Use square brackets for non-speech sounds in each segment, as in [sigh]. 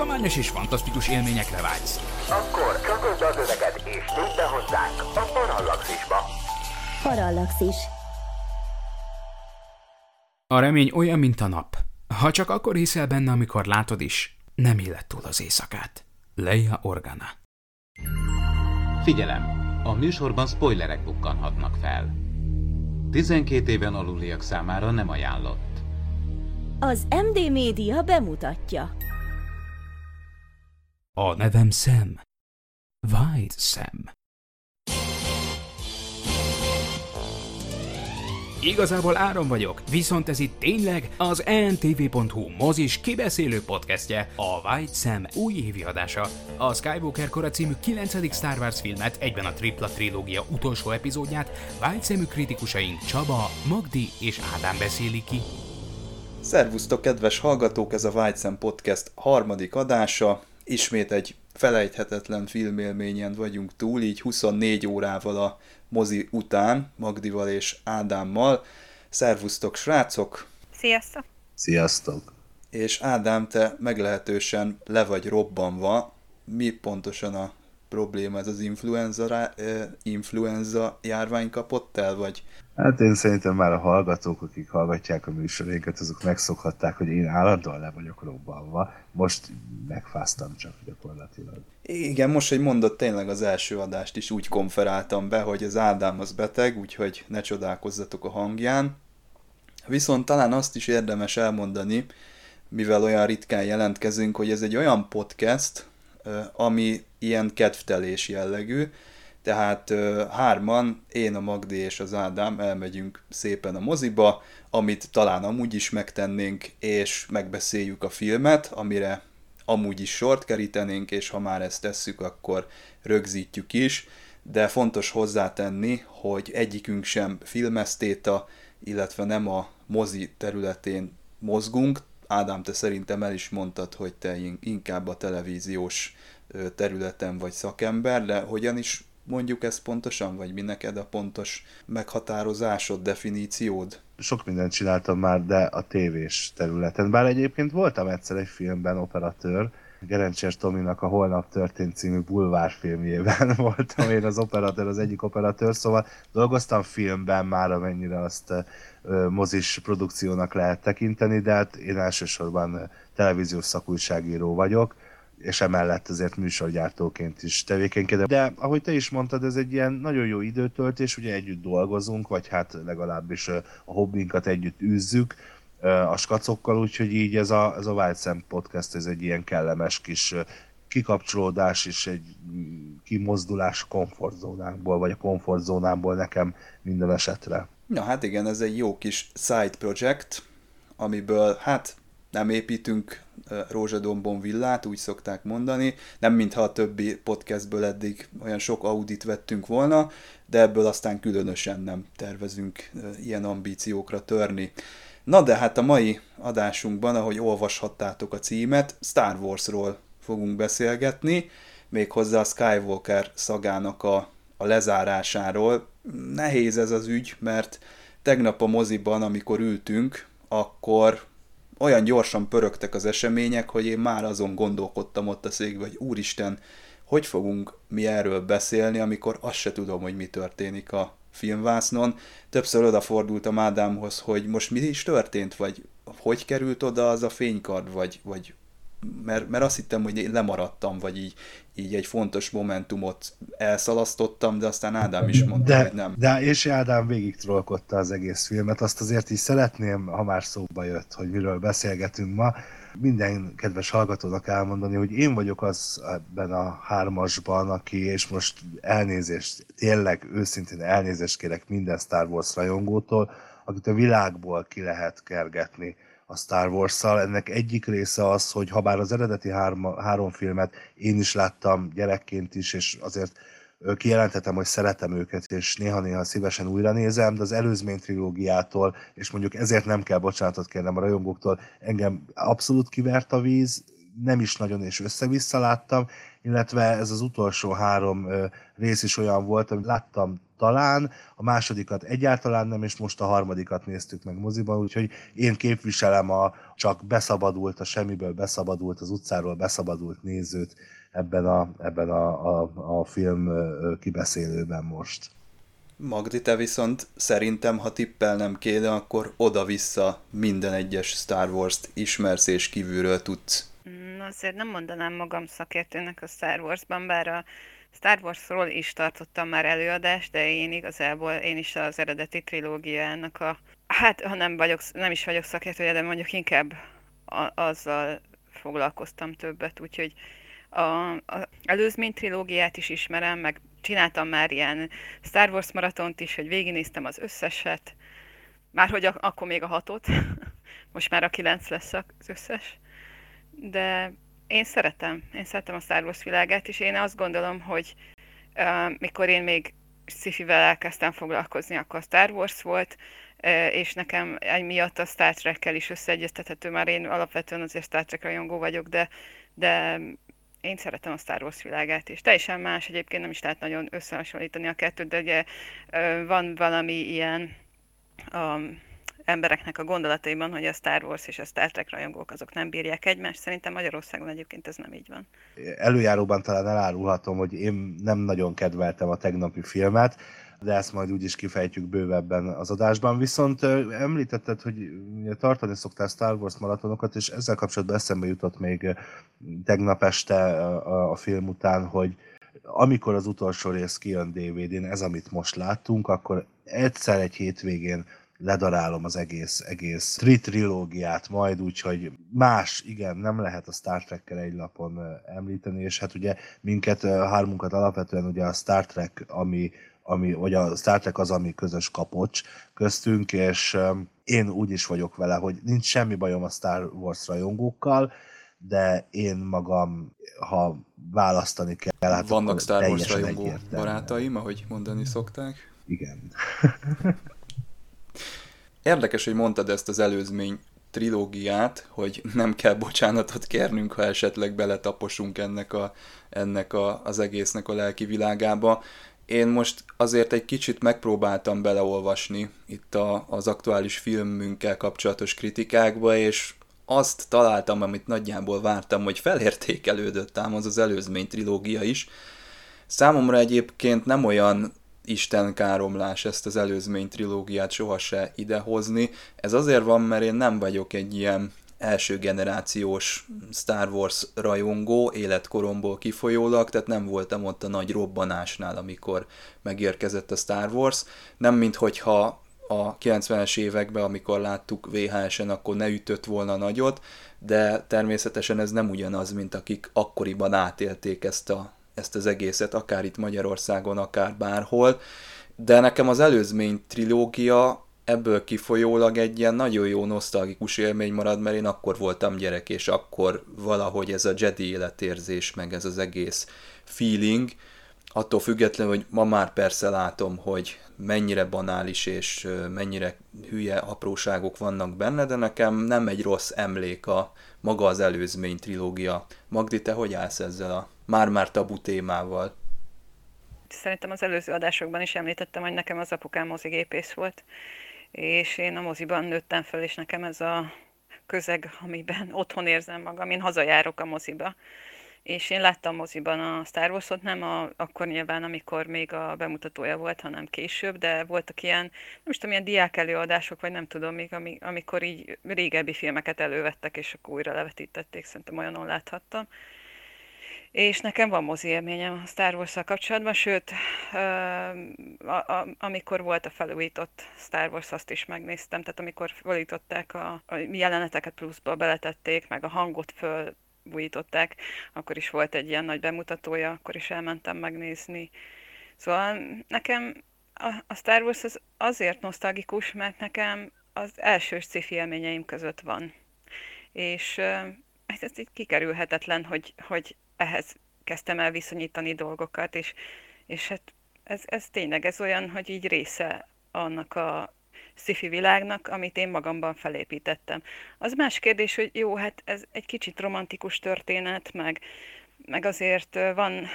tudományos és fantasztikus élményekre vágysz. Akkor csatold az öveket és tűnj be hozzánk a Parallaxisba. Parallaxis. A remény olyan, mint a nap. Ha csak akkor hiszel benne, amikor látod is, nem illet túl az éjszakát. Leia Organa. Figyelem! A műsorban spoilerek bukkanhatnak fel. 12 éven aluliak számára nem ajánlott. Az MD Média bemutatja. A nevem Sam. White Sam. Igazából Áron vagyok, viszont ez itt tényleg az ENTV.hu mozis kibeszélő podcastje, a White Sam új adása. A Skywalker Kora című 9. Star Wars filmet, egyben a tripla trilógia utolsó epizódját White Samű kritikusaink Csaba, Magdi és Ádám beszéli ki. Szervusztok, kedves hallgatók! Ez a White Sam Podcast harmadik adása. Ismét egy felejthetetlen filmélményen vagyunk túl, így 24 órával a mozi után, Magdival és Ádámmal. Szervusztok, srácok! Sziasztok! Sziasztok! És Ádám, te meglehetősen le vagy robbanva. Mi pontosan a probléma? Ez az influenza, rá, eh, influenza járvány kapott el, vagy Hát én szerintem már a hallgatók, akik hallgatják a műsorénkat, azok megszokhatták, hogy én állandóan le vagyok robbanva. Most megfáztam csak gyakorlatilag. Igen, most, hogy mondott, tényleg az első adást is úgy konferáltam be, hogy az Ádám az beteg, úgyhogy ne csodálkozzatok a hangján. Viszont talán azt is érdemes elmondani, mivel olyan ritkán jelentkezünk, hogy ez egy olyan podcast, ami ilyen kedvtelés jellegű, tehát hárman, én, a Magdi és az Ádám elmegyünk szépen a moziba, amit talán amúgy is megtennénk, és megbeszéljük a filmet, amire amúgy is sort kerítenénk, és ha már ezt tesszük, akkor rögzítjük is, de fontos hozzátenni, hogy egyikünk sem filmesztéta, illetve nem a mozi területén mozgunk. Ádám, te szerintem el is mondtad, hogy te inkább a televíziós területen vagy szakember, de hogyan is mondjuk ezt pontosan, vagy mi neked a pontos meghatározásod, definíciód? Sok mindent csináltam már, de a tévés területen. Bár egyébként voltam egyszer egy filmben operatőr, Gerencsér Tominak a Holnap történt című bulvárfilmjében [laughs] voltam én az operatőr, az egyik operatőr, szóval dolgoztam filmben már, amennyire azt mozis produkciónak lehet tekinteni, de hát én elsősorban televíziós szakújságíró vagyok, és emellett azért műsorgyártóként is tevékenykedem. De ahogy te is mondtad, ez egy ilyen nagyon jó időtöltés, ugye együtt dolgozunk, vagy hát legalábbis a hobbinkat együtt űzzük a skacokkal, úgyhogy így ez a, ez a Wild Sam podcast, ez egy ilyen kellemes kis kikapcsolódás és egy kimozdulás komfortzónánkból, vagy a komfortzónámból nekem minden esetre. Na hát igen, ez egy jó kis side project, amiből hát nem építünk rózsadombon villát, úgy szokták mondani, nem mintha a többi podcastből eddig olyan sok audit vettünk volna, de ebből aztán különösen nem tervezünk ilyen ambíciókra törni. Na de hát a mai adásunkban, ahogy olvashattátok a címet, Star Warsról fogunk beszélgetni, méghozzá a Skywalker szagának a, a lezárásáról. Nehéz ez az ügy, mert tegnap a moziban, amikor ültünk, akkor olyan gyorsan pörögtek az események, hogy én már azon gondolkodtam ott a székben, hogy úristen, hogy fogunk mi erről beszélni, amikor azt se tudom, hogy mi történik a filmvásznon. Többször odafordultam Ádámhoz, hogy most mi is történt, vagy hogy került oda az a fénykard, vagy, vagy mert, mert azt hittem, hogy én lemaradtam, vagy így, így egy fontos momentumot elszalasztottam, de aztán Ádám is mondta, de, hogy nem. De és Ádám végig trollkodta az egész filmet, azt azért is szeretném, ha már szóba jött, hogy miről beszélgetünk ma, minden kedves hallgatónak elmondani, hogy én vagyok az ebben a hármasban, aki, és most elnézést, tényleg őszintén elnézést kérek minden Star Wars rajongótól, akit a világból ki lehet kergetni a Star Wars-szal. Ennek egyik része az, hogy ha bár az eredeti három, három filmet én is láttam gyerekként is, és azért kijelenthetem, hogy szeretem őket, és néha-néha szívesen újra nézem, de az előzmény trilógiától, és mondjuk ezért nem kell bocsánatot kérnem a rajongóktól, engem abszolút kivert a víz, nem is nagyon és össze-vissza láttam, illetve ez az utolsó három rész is olyan volt, amit láttam talán, a másodikat egyáltalán nem, és most a harmadikat néztük meg moziban, úgyhogy én képviselem a csak beszabadult, a semmiből beszabadult, az utcáról beszabadult nézőt ebben a, ebben a, a, a film kibeszélőben most. Magdi, te viszont szerintem, ha tippelnem kéne, akkor oda-vissza minden egyes Star Wars-t ismersz és kívülről tudsz. Azért nem mondanám magam szakértőnek a Star Wars-ban, bár a Star Wars-ról is tartottam már előadást, de én igazából én is az eredeti trilógiának a... Hát, ha nem, vagyok, nem is vagyok szakértője, de mondjuk inkább a, azzal foglalkoztam többet, úgyhogy a, a előzmény trilógiát is ismerem, meg csináltam már ilyen Star Wars maratont is, hogy végignéztem az összeset, már hogy akkor még a hatot, [laughs] most már a kilenc lesz az összes, de én szeretem, én szeretem a Star Wars világát, és én azt gondolom, hogy uh, mikor én még sci-fivel elkezdtem foglalkozni, akkor Star Wars volt, és nekem emiatt a Star Trek-kel is összeegyeztethető, már én alapvetően azért Star Trek rajongó vagyok, de, de én szeretem a Star Wars világát is. Teljesen más, egyébként nem is lehet nagyon összehasonlítani a kettőt, de ugye van valami ilyen um, embereknek a gondolataiban, hogy a Star Wars és a Star Trek rajongók azok nem bírják egymást. Szerintem Magyarországon egyébként ez nem így van. Előjáróban talán elárulhatom, hogy én nem nagyon kedveltem a tegnapi filmet, de ezt majd úgyis kifejtjük bővebben az adásban. Viszont említetted, hogy tartani szoktál Star Wars maratonokat, és ezzel kapcsolatban eszembe jutott még tegnap este a, film után, hogy amikor az utolsó rész kijön DVD-n, ez amit most láttunk, akkor egyszer egy hétvégén ledarálom az egész, egész trilógiát majd, úgyhogy más, igen, nem lehet a Star Trek-kel egy lapon említeni, és hát ugye minket, hármunkat alapvetően ugye a Star Trek, ami, ami, vagy a Star Trek az, ami közös kapocs köztünk, és én úgy is vagyok vele, hogy nincs semmi bajom a Star Wars rajongókkal, de én magam, ha választani kell, hát Vannak Star Wars rajongó barátaim, ahogy mondani szokták. Igen. [laughs] Érdekes, hogy mondtad ezt az előzmény trilógiát, hogy nem kell bocsánatot kérnünk, ha esetleg beletaposunk ennek, a, ennek a, az egésznek a lelki világába. Én most azért egy kicsit megpróbáltam beleolvasni itt a, az aktuális filmünkkel kapcsolatos kritikákba, és azt találtam, amit nagyjából vártam, hogy felértékelődött ám az az előzmény trilógia is. Számomra egyébként nem olyan Isten káromlás ezt az előzmény trilógiát sohasem idehozni. Ez azért van, mert én nem vagyok egy ilyen első generációs Star Wars rajongó életkoromból kifolyólag, tehát nem voltam ott a nagy robbanásnál, amikor megérkezett a Star Wars. Nem minthogyha a 90-es években, amikor láttuk VHS-en, akkor ne ütött volna nagyot, de természetesen ez nem ugyanaz, mint akik akkoriban átélték ezt a ezt az egészet, akár itt Magyarországon, akár bárhol, de nekem az előzmény trilógia ebből kifolyólag egy ilyen nagyon jó nosztalgikus élmény marad, mert én akkor voltam gyerek, és akkor valahogy ez a Jedi életérzés, meg ez az egész feeling, attól függetlenül, hogy ma már persze látom, hogy mennyire banális és mennyire hülye apróságok vannak benne, de nekem nem egy rossz emlék a maga az előzmény trilógia. Magdi, te hogy állsz ezzel a már-már tabu témával. Szerintem az előző adásokban is említettem, hogy nekem az apukám mozigépész volt, és én a moziban nőttem fel, és nekem ez a közeg, amiben [laughs] otthon érzem magam, én hazajárok a moziba. És én láttam moziban a Star Wars-ot, nem a, akkor nyilván, amikor még a bemutatója volt, hanem később, de voltak ilyen, nem is tudom, ilyen diák előadások, vagy nem tudom még, amikor így régebbi filmeket elővettek, és akkor újra levetítették, szerintem olyanon láthattam és nekem van mozi élményem a Star wars kapcsolatban, sőt, a, a, amikor volt a felújított Star Wars, azt is megnéztem, tehát amikor felújították a, a jeleneteket pluszba beletették, meg a hangot fölújították, akkor is volt egy ilyen nagy bemutatója, akkor is elmentem megnézni. Szóval nekem a, a Star Wars az azért nosztalgikus, mert nekem az első sci élményeim között van. És ez így kikerülhetetlen, hogy, hogy ehhez kezdtem el viszonyítani dolgokat, és, és hát ez, ez tényleg ez olyan, hogy így része annak a sci világnak, amit én magamban felépítettem. Az más kérdés, hogy jó, hát ez egy kicsit romantikus történet, meg, meg azért van,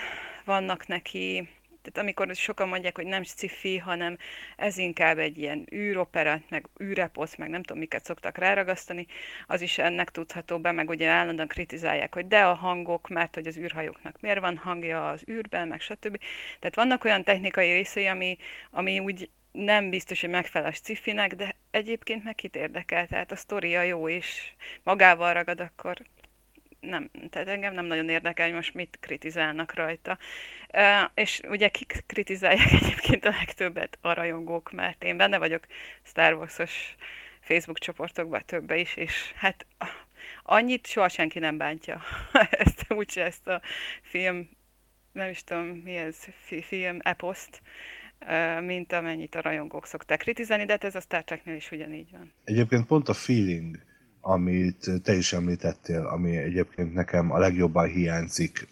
vannak neki Tehát amikor sokan mondják, hogy nem sci hanem ez inkább egy ilyen űropera, meg űreposz, meg nem tudom miket szoktak ráragasztani, az is ennek tudható be, meg ugye állandóan kritizálják, hogy de a hangok, mert hogy az űrhajóknak miért van hangja az űrben, meg stb. Tehát vannak olyan technikai részei, ami, ami úgy nem biztos, hogy megfelel a sci de egyébként meg kit érdekel, tehát a sztoria jó, és magával ragad, akkor nem, tehát engem nem nagyon érdekel, hogy most mit kritizálnak rajta. És ugye kik kritizálják [laughs] egyébként a legtöbbet a rajongók, mert én benne vagyok Star Wars-os Facebook csoportokban többe is, és hát annyit soha senki nem bántja [laughs] ezt, úgyse ezt a film, nem is tudom mi ez, film eposzt, mint amennyit a rajongók szokták kritizálni, de hát ez a Star Treknél is ugyanígy van. Egyébként pont a feeling, amit te is említettél, ami egyébként nekem a legjobban hiányzik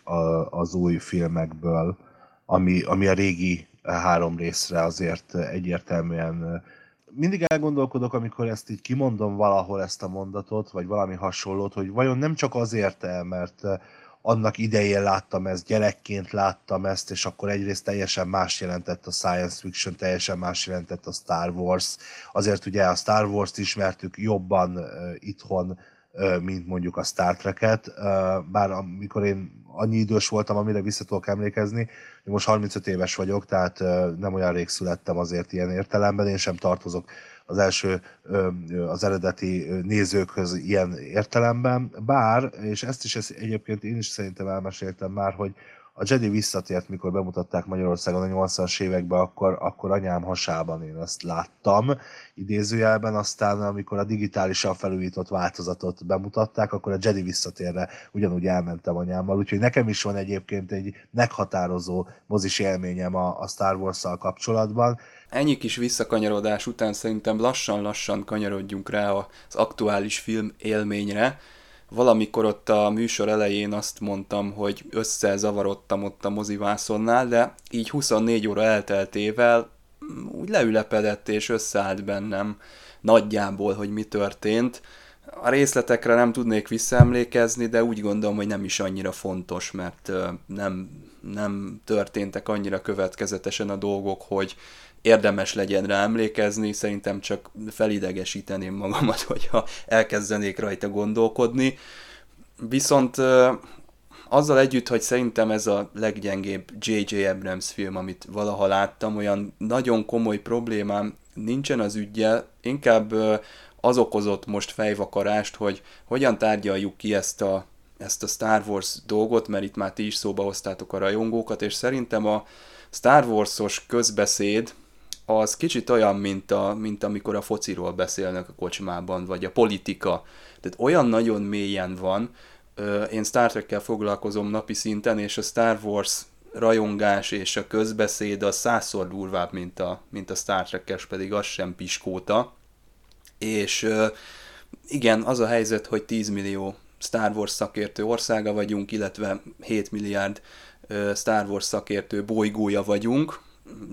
az új filmekből, ami, ami a régi három részre azért egyértelműen mindig elgondolkodok, amikor ezt így kimondom valahol ezt a mondatot, vagy valami hasonlót, hogy vajon nem csak azért el, mert annak idején láttam ezt, gyerekként láttam ezt, és akkor egyrészt teljesen más jelentett a science fiction, teljesen más jelentett a Star Wars. Azért ugye a Star Wars-t ismertük jobban uh, itthon, uh, mint mondjuk a Star Trek-et, uh, bár amikor én annyi idős voltam, amire vissza tudok emlékezni, most 35 éves vagyok, tehát uh, nem olyan rég születtem azért ilyen értelemben, én sem tartozok az első, az eredeti nézőkhöz ilyen értelemben, bár, és ezt is ezt egyébként én is szerintem elmeséltem már, hogy a Jedi visszatért, mikor bemutatták Magyarországon a 80-as években, akkor, akkor anyám hasában én ezt láttam, idézőjelben, aztán amikor a digitálisan felújított változatot bemutatták, akkor a Jedi visszatérre ugyanúgy elmentem anyámmal, úgyhogy nekem is van egyébként egy meghatározó mozis élményem a, a Star Wars-szal kapcsolatban, ennyi kis visszakanyarodás után szerintem lassan-lassan kanyarodjunk rá az aktuális film élményre. Valamikor ott a műsor elején azt mondtam, hogy összezavarodtam ott a mozivászonnál, de így 24 óra elteltével úgy leülepedett és összeállt bennem nagyjából, hogy mi történt. A részletekre nem tudnék visszaemlékezni, de úgy gondolom, hogy nem is annyira fontos, mert nem, nem történtek annyira következetesen a dolgok, hogy, érdemes legyen rá emlékezni, szerintem csak felidegesíteném magamat, [laughs] hogyha elkezdenék rajta gondolkodni. Viszont azzal együtt, hogy szerintem ez a leggyengébb J.J. Abrams film, amit valaha láttam, olyan nagyon komoly problémám nincsen az ügyjel, inkább az okozott most fejvakarást, hogy hogyan tárgyaljuk ki ezt a, ezt a Star Wars dolgot, mert itt már ti is szóba hoztátok a rajongókat, és szerintem a Star Wars-os közbeszéd, az kicsit olyan, mint, a, mint amikor a fociról beszélnek a kocsmában, vagy a politika. Tehát olyan nagyon mélyen van, én Star Trek-kel foglalkozom napi szinten, és a Star Wars rajongás és a közbeszéd az százszor durvább, mint a, mint a Star Trek-es, pedig az sem piskóta. És igen, az a helyzet, hogy 10 millió Star Wars szakértő országa vagyunk, illetve 7 milliárd Star Wars szakértő bolygója vagyunk,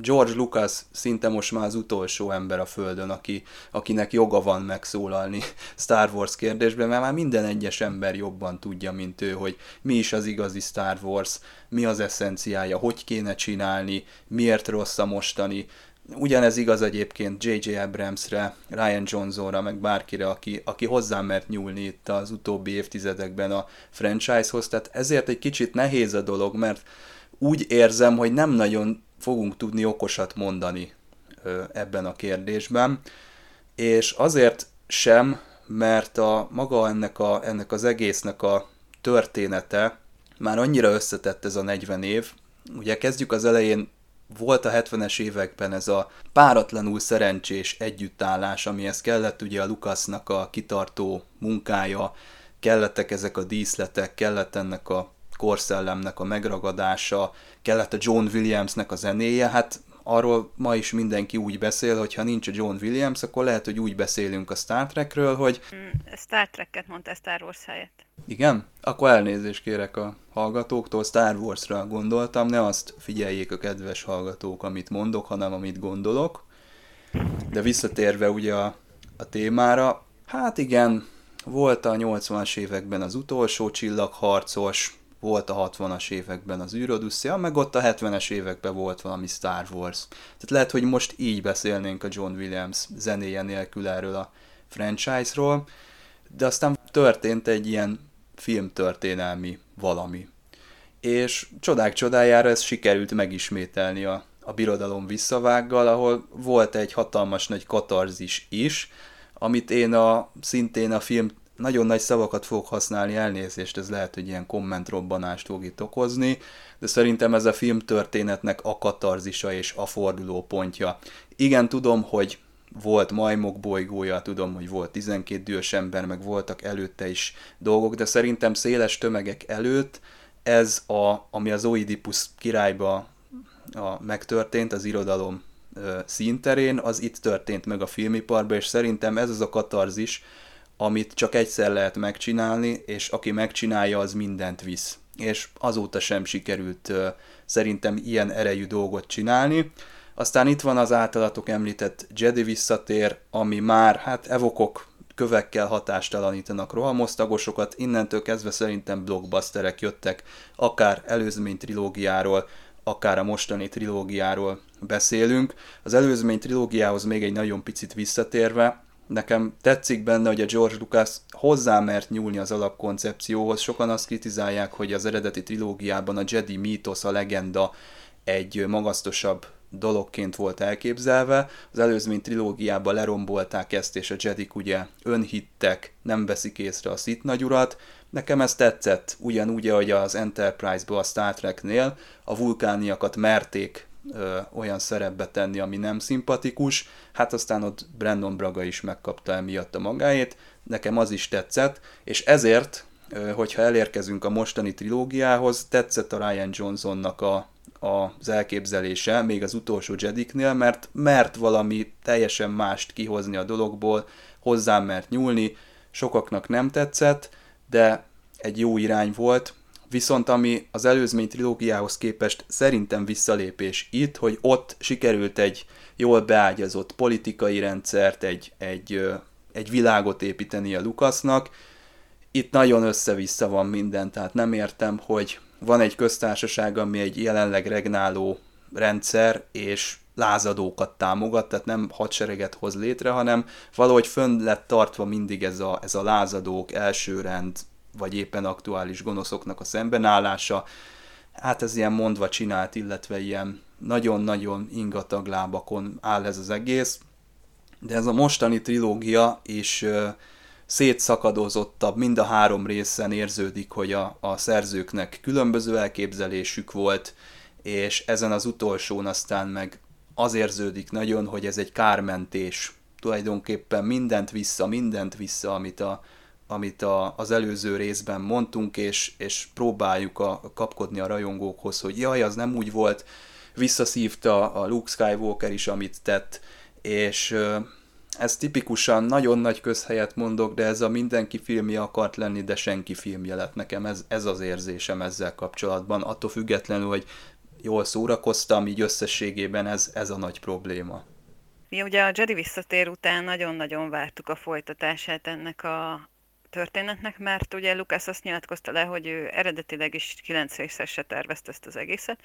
George Lucas szinte most már az utolsó ember a Földön, aki, akinek joga van megszólalni [laughs] Star Wars kérdésben, mert már minden egyes ember jobban tudja, mint ő, hogy mi is az igazi Star Wars, mi az eszenciája, hogy kéne csinálni, miért rossz a mostani. Ugyanez igaz egyébként J.J. Abramsre, Ryan Johnsonra, meg bárkire, aki, aki hozzá mert nyúlni itt az utóbbi évtizedekben a franchisehoz, tehát ezért egy kicsit nehéz a dolog, mert úgy érzem, hogy nem nagyon fogunk tudni okosat mondani ebben a kérdésben, és azért sem, mert a maga ennek, a, ennek az egésznek a története már annyira összetett ez a 40 év. Ugye kezdjük az elején, volt a 70-es években ez a páratlanul szerencsés együttállás, amihez kellett ugye a Lukasznak a kitartó munkája, kellettek ezek a díszletek, kellett ennek a korszellemnek a megragadása, kellett a John Williamsnek a zenéje, hát arról ma is mindenki úgy beszél, hogy ha nincs a John Williams, akkor lehet, hogy úgy beszélünk a Star Trekről, hogy... Mm, Star Trek-et mondta Star Wars helyett. Igen? Akkor elnézést kérek a hallgatóktól, Star Wars-ra gondoltam, ne azt figyeljék a kedves hallgatók, amit mondok, hanem amit gondolok. De visszatérve ugye a, a témára, hát igen, volt a 80-as években az utolsó csillagharcos, volt a 60-as években az űrodusszia, meg ott a 70-es években volt valami Star Wars. Tehát lehet, hogy most így beszélnénk a John Williams zenéje nélkül erről a franchise-ról, de aztán történt egy ilyen filmtörténelmi valami. És csodák csodájára ez sikerült megismételni a, a birodalom visszavággal, ahol volt egy hatalmas nagy katarzis is, amit én a, szintén a film nagyon nagy szavakat fog használni, elnézést, ez lehet, hogy ilyen kommentrobbanást fog itt okozni, de szerintem ez a film történetnek a katarzisa és a fordulópontja. Igen, tudom, hogy volt majmok bolygója, tudom, hogy volt 12 dühös ember, meg voltak előtte is dolgok, de szerintem széles tömegek előtt ez, a, ami az Oidipus királyba a, megtörtént, az irodalom ö, színterén, az itt történt meg a filmiparban, és szerintem ez az a katarzis, amit csak egyszer lehet megcsinálni, és aki megcsinálja, az mindent visz. És azóta sem sikerült szerintem ilyen erejű dolgot csinálni. Aztán itt van az általatok említett Jedi visszatér, ami már, hát evokok kövekkel hatástalanítanak rohamosztagosokat, innentől kezdve szerintem blockbusterek jöttek, akár előzmény trilógiáról, akár a mostani trilógiáról beszélünk. Az előzmény trilógiához még egy nagyon picit visszatérve, nekem tetszik benne, hogy a George Lucas hozzá mert nyúlni az alapkoncepcióhoz. Sokan azt kritizálják, hogy az eredeti trilógiában a Jedi mítosz, a legenda egy magasztosabb dologként volt elképzelve. Az előzmény trilógiában lerombolták ezt, és a Jedik ugye önhittek, nem veszik észre a Sith nagyurat. Nekem ez tetszett, ugyanúgy, ahogy az Enterprise-ban a Star Trek-nél a vulkániakat merték ö, olyan szerepbe tenni, ami nem szimpatikus, hát aztán ott Brandon Braga is megkapta emiatt a magáét, nekem az is tetszett, és ezért, ö, hogyha elérkezünk a mostani trilógiához, tetszett a Ryan Johnsonnak a az elképzelése, még az utolsó Jediknél, mert mert valami teljesen mást kihozni a dologból, hozzám mert nyúlni, sokaknak nem tetszett, de egy jó irány volt, viszont ami az előzmény trilógiához képest szerintem visszalépés itt, hogy ott sikerült egy jól beágyazott politikai rendszert, egy, egy, egy világot építeni a Lukasznak, itt nagyon össze-vissza van minden, tehát nem értem, hogy van egy köztársaság, ami egy jelenleg regnáló rendszer, és lázadókat támogat, tehát nem hadsereget hoz létre, hanem valahogy fönn lett tartva mindig ez a, ez a lázadók elsőrend, vagy éppen aktuális gonoszoknak a szembenállása. Hát ez ilyen mondva csinált, illetve ilyen nagyon-nagyon ingatag lábakon áll ez az egész. De ez a mostani trilógia is szétszakadozottabb, mind a három részen érződik, hogy a, a szerzőknek különböző elképzelésük volt, és ezen az utolsón aztán meg az érződik nagyon, hogy ez egy kármentés. Tulajdonképpen mindent vissza, mindent vissza, amit, a, amit a, az előző részben mondtunk, és, és próbáljuk a, kapkodni a rajongókhoz, hogy jaj, az nem úgy volt, visszaszívta a Luke Skywalker is, amit tett, és ez tipikusan nagyon nagy közhelyet mondok, de ez a mindenki filmje akart lenni, de senki filmje lett nekem. Ez, ez az érzésem ezzel kapcsolatban. Attól függetlenül, hogy jól szórakoztam, így összességében ez, ez a nagy probléma. Mi ugye a Jedi visszatér után nagyon-nagyon vártuk a folytatását ennek a történetnek, mert ugye Lucas azt nyilatkozta le, hogy ő eredetileg is kilenc részesre tervezte ezt az egészet,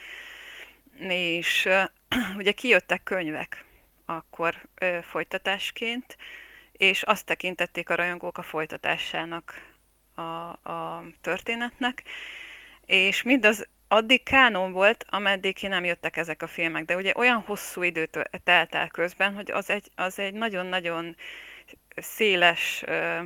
és [clears throat] ugye kijöttek könyvek akkor folytatásként, és azt tekintették a rajongók a folytatásának a, a történetnek, és mindaz addig kánon volt, ameddig ki nem jöttek ezek a filmek, de ugye olyan hosszú időt telt el közben, hogy az egy, az egy nagyon-nagyon széles, ö,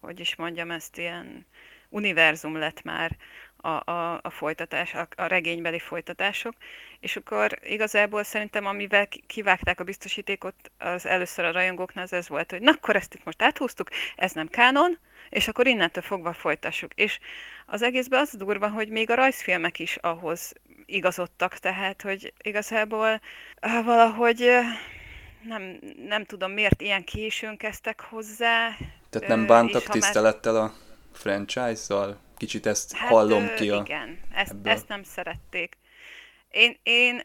hogy is mondjam ezt, ilyen univerzum lett már a, a, a folytatás, a, a regénybeli folytatások, és akkor igazából szerintem, amivel kivágták a biztosítékot az először a rajongóknál, az ez volt, hogy na, akkor ezt itt most áthúztuk, ez nem kánon, és akkor innentől fogva folytassuk. És az egészben az durva, hogy még a rajzfilmek is ahhoz igazodtak, tehát, hogy igazából valahogy nem, nem tudom, miért ilyen későn kezdtek hozzá. Tehát nem bántak tisztelettel már... a franchise-szal? Kicsit ezt hát, hallom ki a... Igen, ezt, ezt nem szerették. Én, én,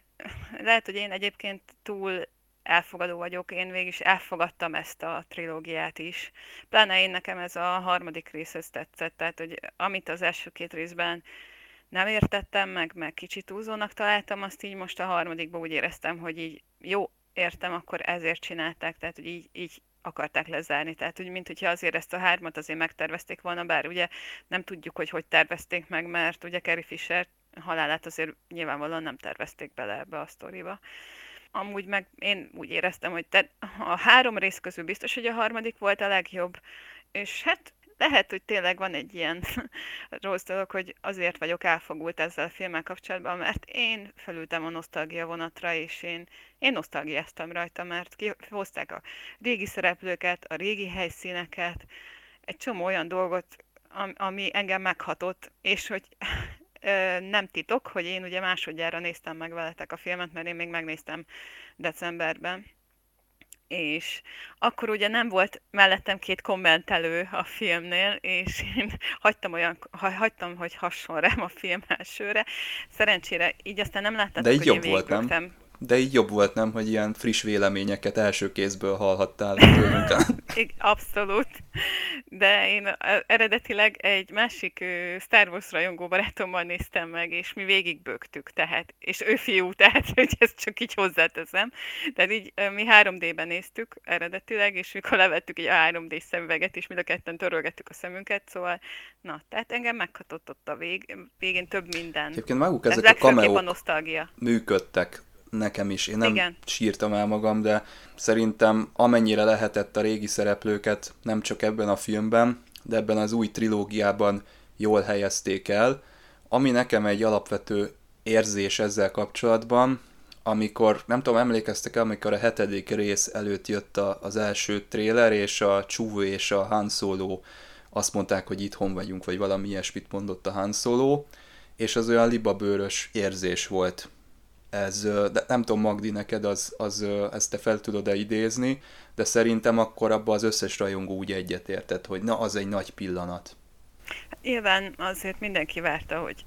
lehet, hogy én egyébként túl elfogadó vagyok, én végig is elfogadtam ezt a trilógiát is. Pláne én nekem ez a harmadik részhez tetszett, tehát hogy amit az első két részben nem értettem meg, meg kicsit túlzónak találtam, azt így most a harmadikban úgy éreztem, hogy így jó, értem, akkor ezért csinálták, tehát hogy így, így akarták lezárni. Tehát, hogy mint hogyha azért ezt a hármat azért megtervezték volna, bár ugye nem tudjuk, hogy hogy tervezték meg, mert ugye Carrie Fisher halálát azért nyilvánvalóan nem tervezték bele ebbe a sztoriba. Amúgy meg én úgy éreztem, hogy te, a három rész közül biztos, hogy a harmadik volt a legjobb, és hát lehet, hogy tényleg van egy ilyen [laughs] rossz dolog, hogy azért vagyok elfogult ezzel a filmmel kapcsolatban, mert én felültem a nosztalgia vonatra, és én, én nosztalgiáztam rajta, mert hozták a régi szereplőket, a régi helyszíneket, egy csomó olyan dolgot, ami engem meghatott, és hogy [laughs] nem titok, hogy én ugye másodjára néztem meg veletek a filmet, mert én még megnéztem decemberben és akkor ugye nem volt mellettem két kommentelő a filmnél, és én hagytam, olyan, hagytam hogy hasson rám a film elsőre. Szerencsére így aztán nem láttam, De így hogy jobb volt, nem? De így jobb volt, nem, hogy ilyen friss véleményeket első kézből hallhattál tőlünk. [laughs] Abszolút. De én eredetileg egy másik Star Wars rajongó barátommal néztem meg, és mi végigbögtük, tehát, és ő fiú, [laughs] tehát, hogy ezt csak így hozzáteszem. Tehát így mi 3D-ben néztük eredetileg, és mikor levettük egy 3D szemüveget, és mind a ketten törölgettük a szemünket, szóval, na, tehát engem meghatott ott a vég, végén több minden. Egyébként maguk ezek a kameók működtek nekem is. Én nem Igen. sírtam el magam, de szerintem amennyire lehetett a régi szereplőket, nem csak ebben a filmben, de ebben az új trilógiában jól helyezték el. Ami nekem egy alapvető érzés ezzel kapcsolatban, amikor, nem tudom, emlékeztek el, amikor a hetedik rész előtt jött a, az első tréler, és a Chewie és a Han Solo azt mondták, hogy itthon vagyunk, vagy valami ilyesmit mondott a Han Solo, és az olyan libabőrös érzés volt ez, de nem tudom Magdi, neked az, az, ezt te fel tudod-e idézni, de szerintem akkor abban az összes rajongó úgy egyetértett, hogy na, az egy nagy pillanat. Nyilván azért mindenki várta, hogy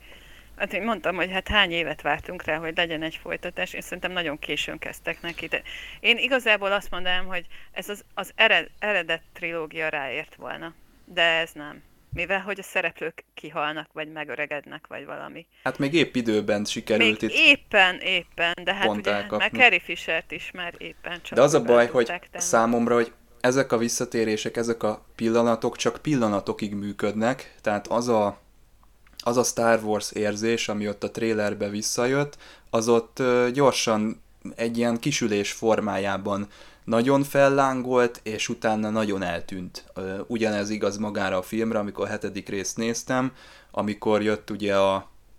Hát én mondtam, hogy hát hány évet vártunk rá, hogy legyen egy folytatás, és szerintem nagyon későn kezdtek neki. De én igazából azt mondanám, hogy ez az, az ered, eredet trilógia ráért volna, de ez nem mivel hogy a szereplők kihalnak, vagy megöregednek, vagy valami. Hát még épp időben sikerült még itt éppen, éppen, de hát ugye, elkapni. meg Carrie Fisher-t is már éppen csak De az a baj, hogy tenni. számomra, hogy ezek a visszatérések, ezek a pillanatok csak pillanatokig működnek, tehát az a, az a Star Wars érzés, ami ott a trailerbe visszajött, az ott gyorsan egy ilyen kisülés formájában nagyon fellángolt, és utána nagyon eltűnt. Ugyanez igaz magára a filmre, amikor a hetedik részt néztem, amikor jött ugye a,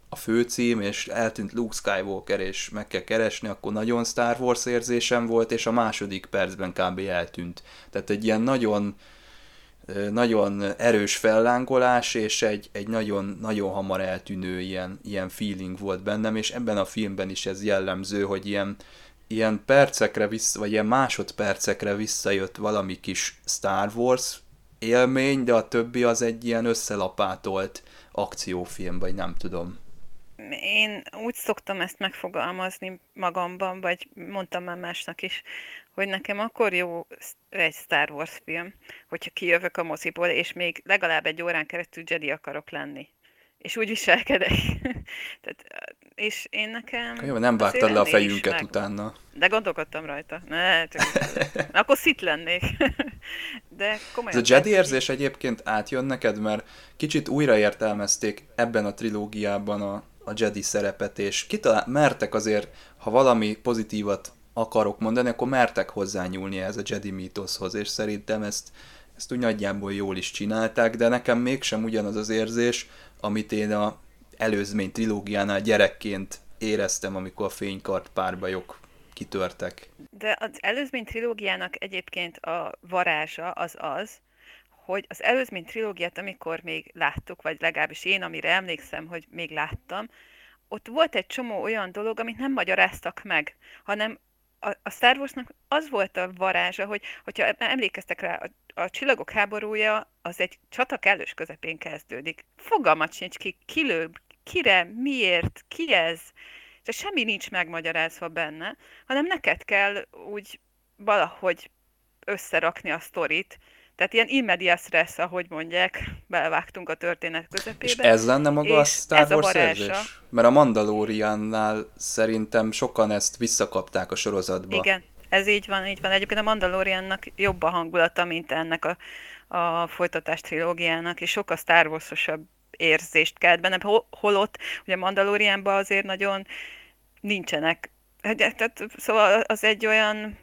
a főcím, és eltűnt Luke Skywalker, és meg kell keresni, akkor nagyon Star Wars érzésem volt, és a második percben kb. eltűnt. Tehát egy ilyen nagyon nagyon erős fellángolás, és egy, egy nagyon, nagyon hamar eltűnő ilyen, ilyen feeling volt bennem, és ebben a filmben is ez jellemző, hogy ilyen, ilyen percekre vissza, vagy ilyen másodpercekre visszajött valami kis Star Wars élmény, de a többi az egy ilyen összelapátolt akciófilm, vagy nem tudom. Én úgy szoktam ezt megfogalmazni magamban, vagy mondtam már másnak is, hogy nekem akkor jó egy Star Wars film, hogyha kijövök a moziból, és még legalább egy órán keresztül Jedi akarok lenni és úgy viselkedek. [laughs] Tehát, és én nekem... Jó, nem vágtad le a fejünket meg... utána. De gondolkodtam rajta. Ne, csak... [laughs] Na, akkor szit lennék. [laughs] De komolyan. Ez a Jedi érzés egyébként átjön neked, mert kicsit újraértelmezték ebben a trilógiában a, a Jedi szerepet, és kitalál, mertek azért, ha valami pozitívat akarok mondani, akkor mertek hozzányúlni ez a Jedi mítoszhoz, és szerintem ezt, ezt úgy nagyjából jól is csinálták, de nekem mégsem ugyanaz az érzés, amit én a előzmény trilógiánál gyerekként éreztem, amikor a fénykart párbajok kitörtek. De az előzmény trilógiának egyébként a varázsa az az, hogy az előzmény trilógiát, amikor még láttuk, vagy legalábbis én, amire emlékszem, hogy még láttam, ott volt egy csomó olyan dolog, amit nem magyaráztak meg, hanem a, a Star Warsnak az volt a varázsa, hogy hogyha emlékeztek rá, a, a csillagok háborúja az egy csata kellős közepén kezdődik. Fogalmat sincs ki, kilő, kire, miért, ki ez, és semmi nincs megmagyarázva benne, hanem neked kell úgy valahogy összerakni a sztorit, Tehát ilyen immediate stress, ahogy mondják, [laughs] belevágtunk a történet közepébe. És ez lenne maga a Star ez a Wars érzés? Mert a Mandaloriannál szerintem sokan ezt visszakapták a sorozatba. Igen, ez így van, így van. Egyébként a Mandaloriannak jobb a hangulata, mint ennek a, a folytatás trilógiának, és sokkal Star Wars-osabb érzést kelt benne, hol- holott ugye Mandalorianban azért nagyon nincsenek, hát, tehát, szóval az egy olyan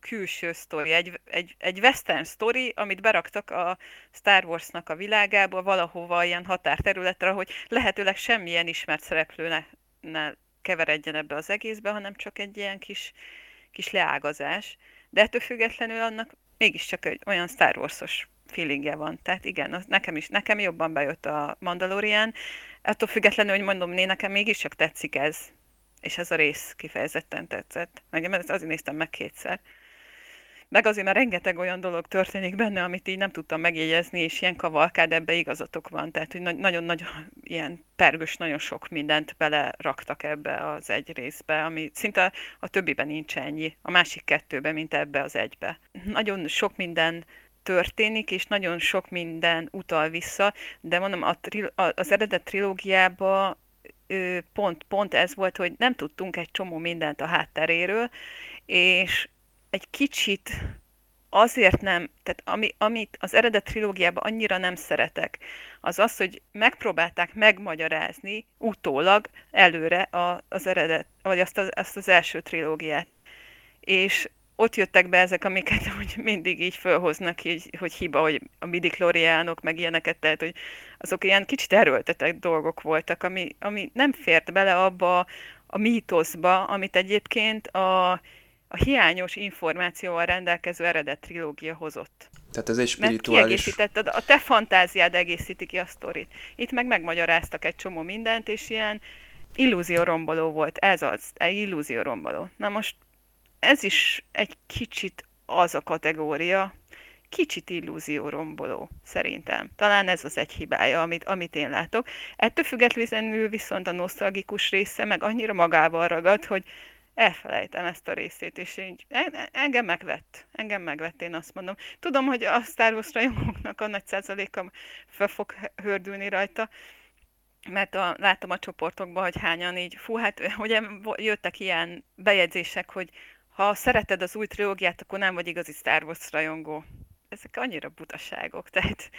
külső sztori, egy, egy, egy western sztori, amit beraktak a Star Warsnak a világába, valahova ilyen határterületre, hogy lehetőleg semmilyen ismert szereplő ne, ne keveredjen ebbe az egészbe, hanem csak egy ilyen kis, kis leágazás. De ettől függetlenül annak mégiscsak egy olyan Star Wars-os feelingje van. Tehát igen, az nekem is, nekem jobban bejött a Mandalorian. Attól függetlenül, hogy mondom, né, nekem mégiscsak tetszik ez. És ez a rész kifejezetten tetszett. Meg ezt azért néztem meg kétszer. Meg azért, mert rengeteg olyan dolog történik benne, amit így nem tudtam megjegyezni, és ilyen kavalkád, ebbe igazatok van. Tehát, hogy nagyon-nagyon ilyen pergős, nagyon sok mindent beleraktak ebbe az egy részbe, ami szinte a többiben nincs ennyi, a másik kettőben, mint ebbe az egybe. Nagyon sok minden történik, és nagyon sok minden utal vissza, de mondom, a tri- az eredet trilógiában pont, pont ez volt, hogy nem tudtunk egy csomó mindent a hátteréről, és egy kicsit azért nem, tehát ami, amit az eredet trilógiában annyira nem szeretek, az az, hogy megpróbálták megmagyarázni utólag előre a, az eredet, vagy azt az, azt az első trilógiát. És ott jöttek be ezek, amiket [laughs] hogy mindig így fölhoznak, így, hogy hiba, hogy a midiklóriánok, meg ilyeneket, tehát hogy azok ilyen kicsit erőltetett dolgok voltak, ami, ami nem fért bele abba a mítoszba, amit egyébként a, a hiányos információval rendelkező eredet trilógia hozott. Tehát ez egy Mert spirituális... kiegészítetted, a te fantáziád egészíti ki a sztorit. Itt meg megmagyaráztak egy csomó mindent, és ilyen illúzióromboló volt. Ez az, egy illúzióromboló. Na most ez is egy kicsit az a kategória, kicsit illúzióromboló, szerintem. Talán ez az egy hibája, amit, amit én látok. Ettől függetlenül viszont a nosztalgikus része meg annyira magával ragad, hogy elfelejtem ezt a részét, és így engem megvett. Engem megvett, én azt mondom. Tudom, hogy a Star Wars rajongóknak a nagy százaléka fel fog hördülni rajta, mert a, látom a csoportokban, hogy hányan így, fú, hát ugye jöttek ilyen bejegyzések, hogy ha szereted az új trilógiát, akkor nem vagy igazi Star Wars rajongó. Ezek annyira butaságok, tehát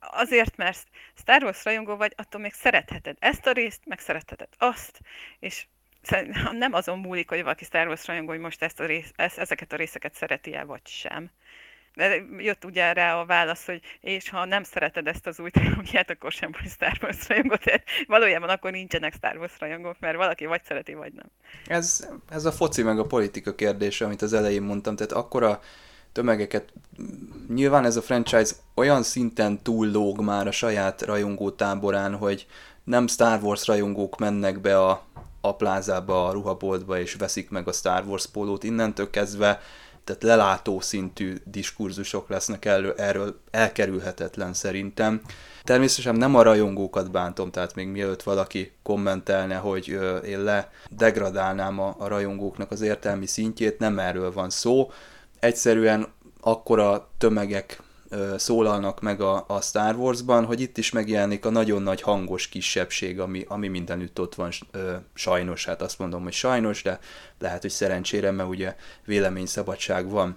azért, mert Star Wars rajongó vagy, attól még szeretheted ezt a részt, meg szeretheted azt, és nem azon múlik, hogy valaki Star Wars rajongó, hogy most ezt a rész, ezeket a részeket szereti-e, vagy sem. Jött ugye rá a válasz, hogy és ha nem szereted ezt az új trilógiát, akkor sem vagy Star Wars rajongó. Valójában akkor nincsenek Star Wars rajongók, mert valaki vagy szereti, vagy nem. Ez, ez a foci meg a politika kérdése, amit az elején mondtam. Tehát akkora tömegeket, nyilván ez a franchise olyan szinten túllóg már a saját rajongó táborán, hogy nem Star Wars rajongók mennek be a, a plázába, a ruhaboltba, és veszik meg a Star Wars pólót. Innentől kezdve tehát lelátó szintű diskurzusok lesznek erről, erről elkerülhetetlen szerintem. Természetesen nem a rajongókat bántom, tehát még mielőtt valaki kommentelne, hogy én le degradálnám a, a rajongóknak az értelmi szintjét, nem erről van szó. Egyszerűen akkora tömegek szólalnak meg a, a Star Warsban, hogy itt is megjelenik a nagyon nagy hangos kisebbség, ami, ami mindenütt ott van sajnos, hát azt mondom, hogy sajnos, de lehet, hogy szerencsére, mert ugye véleményszabadság van.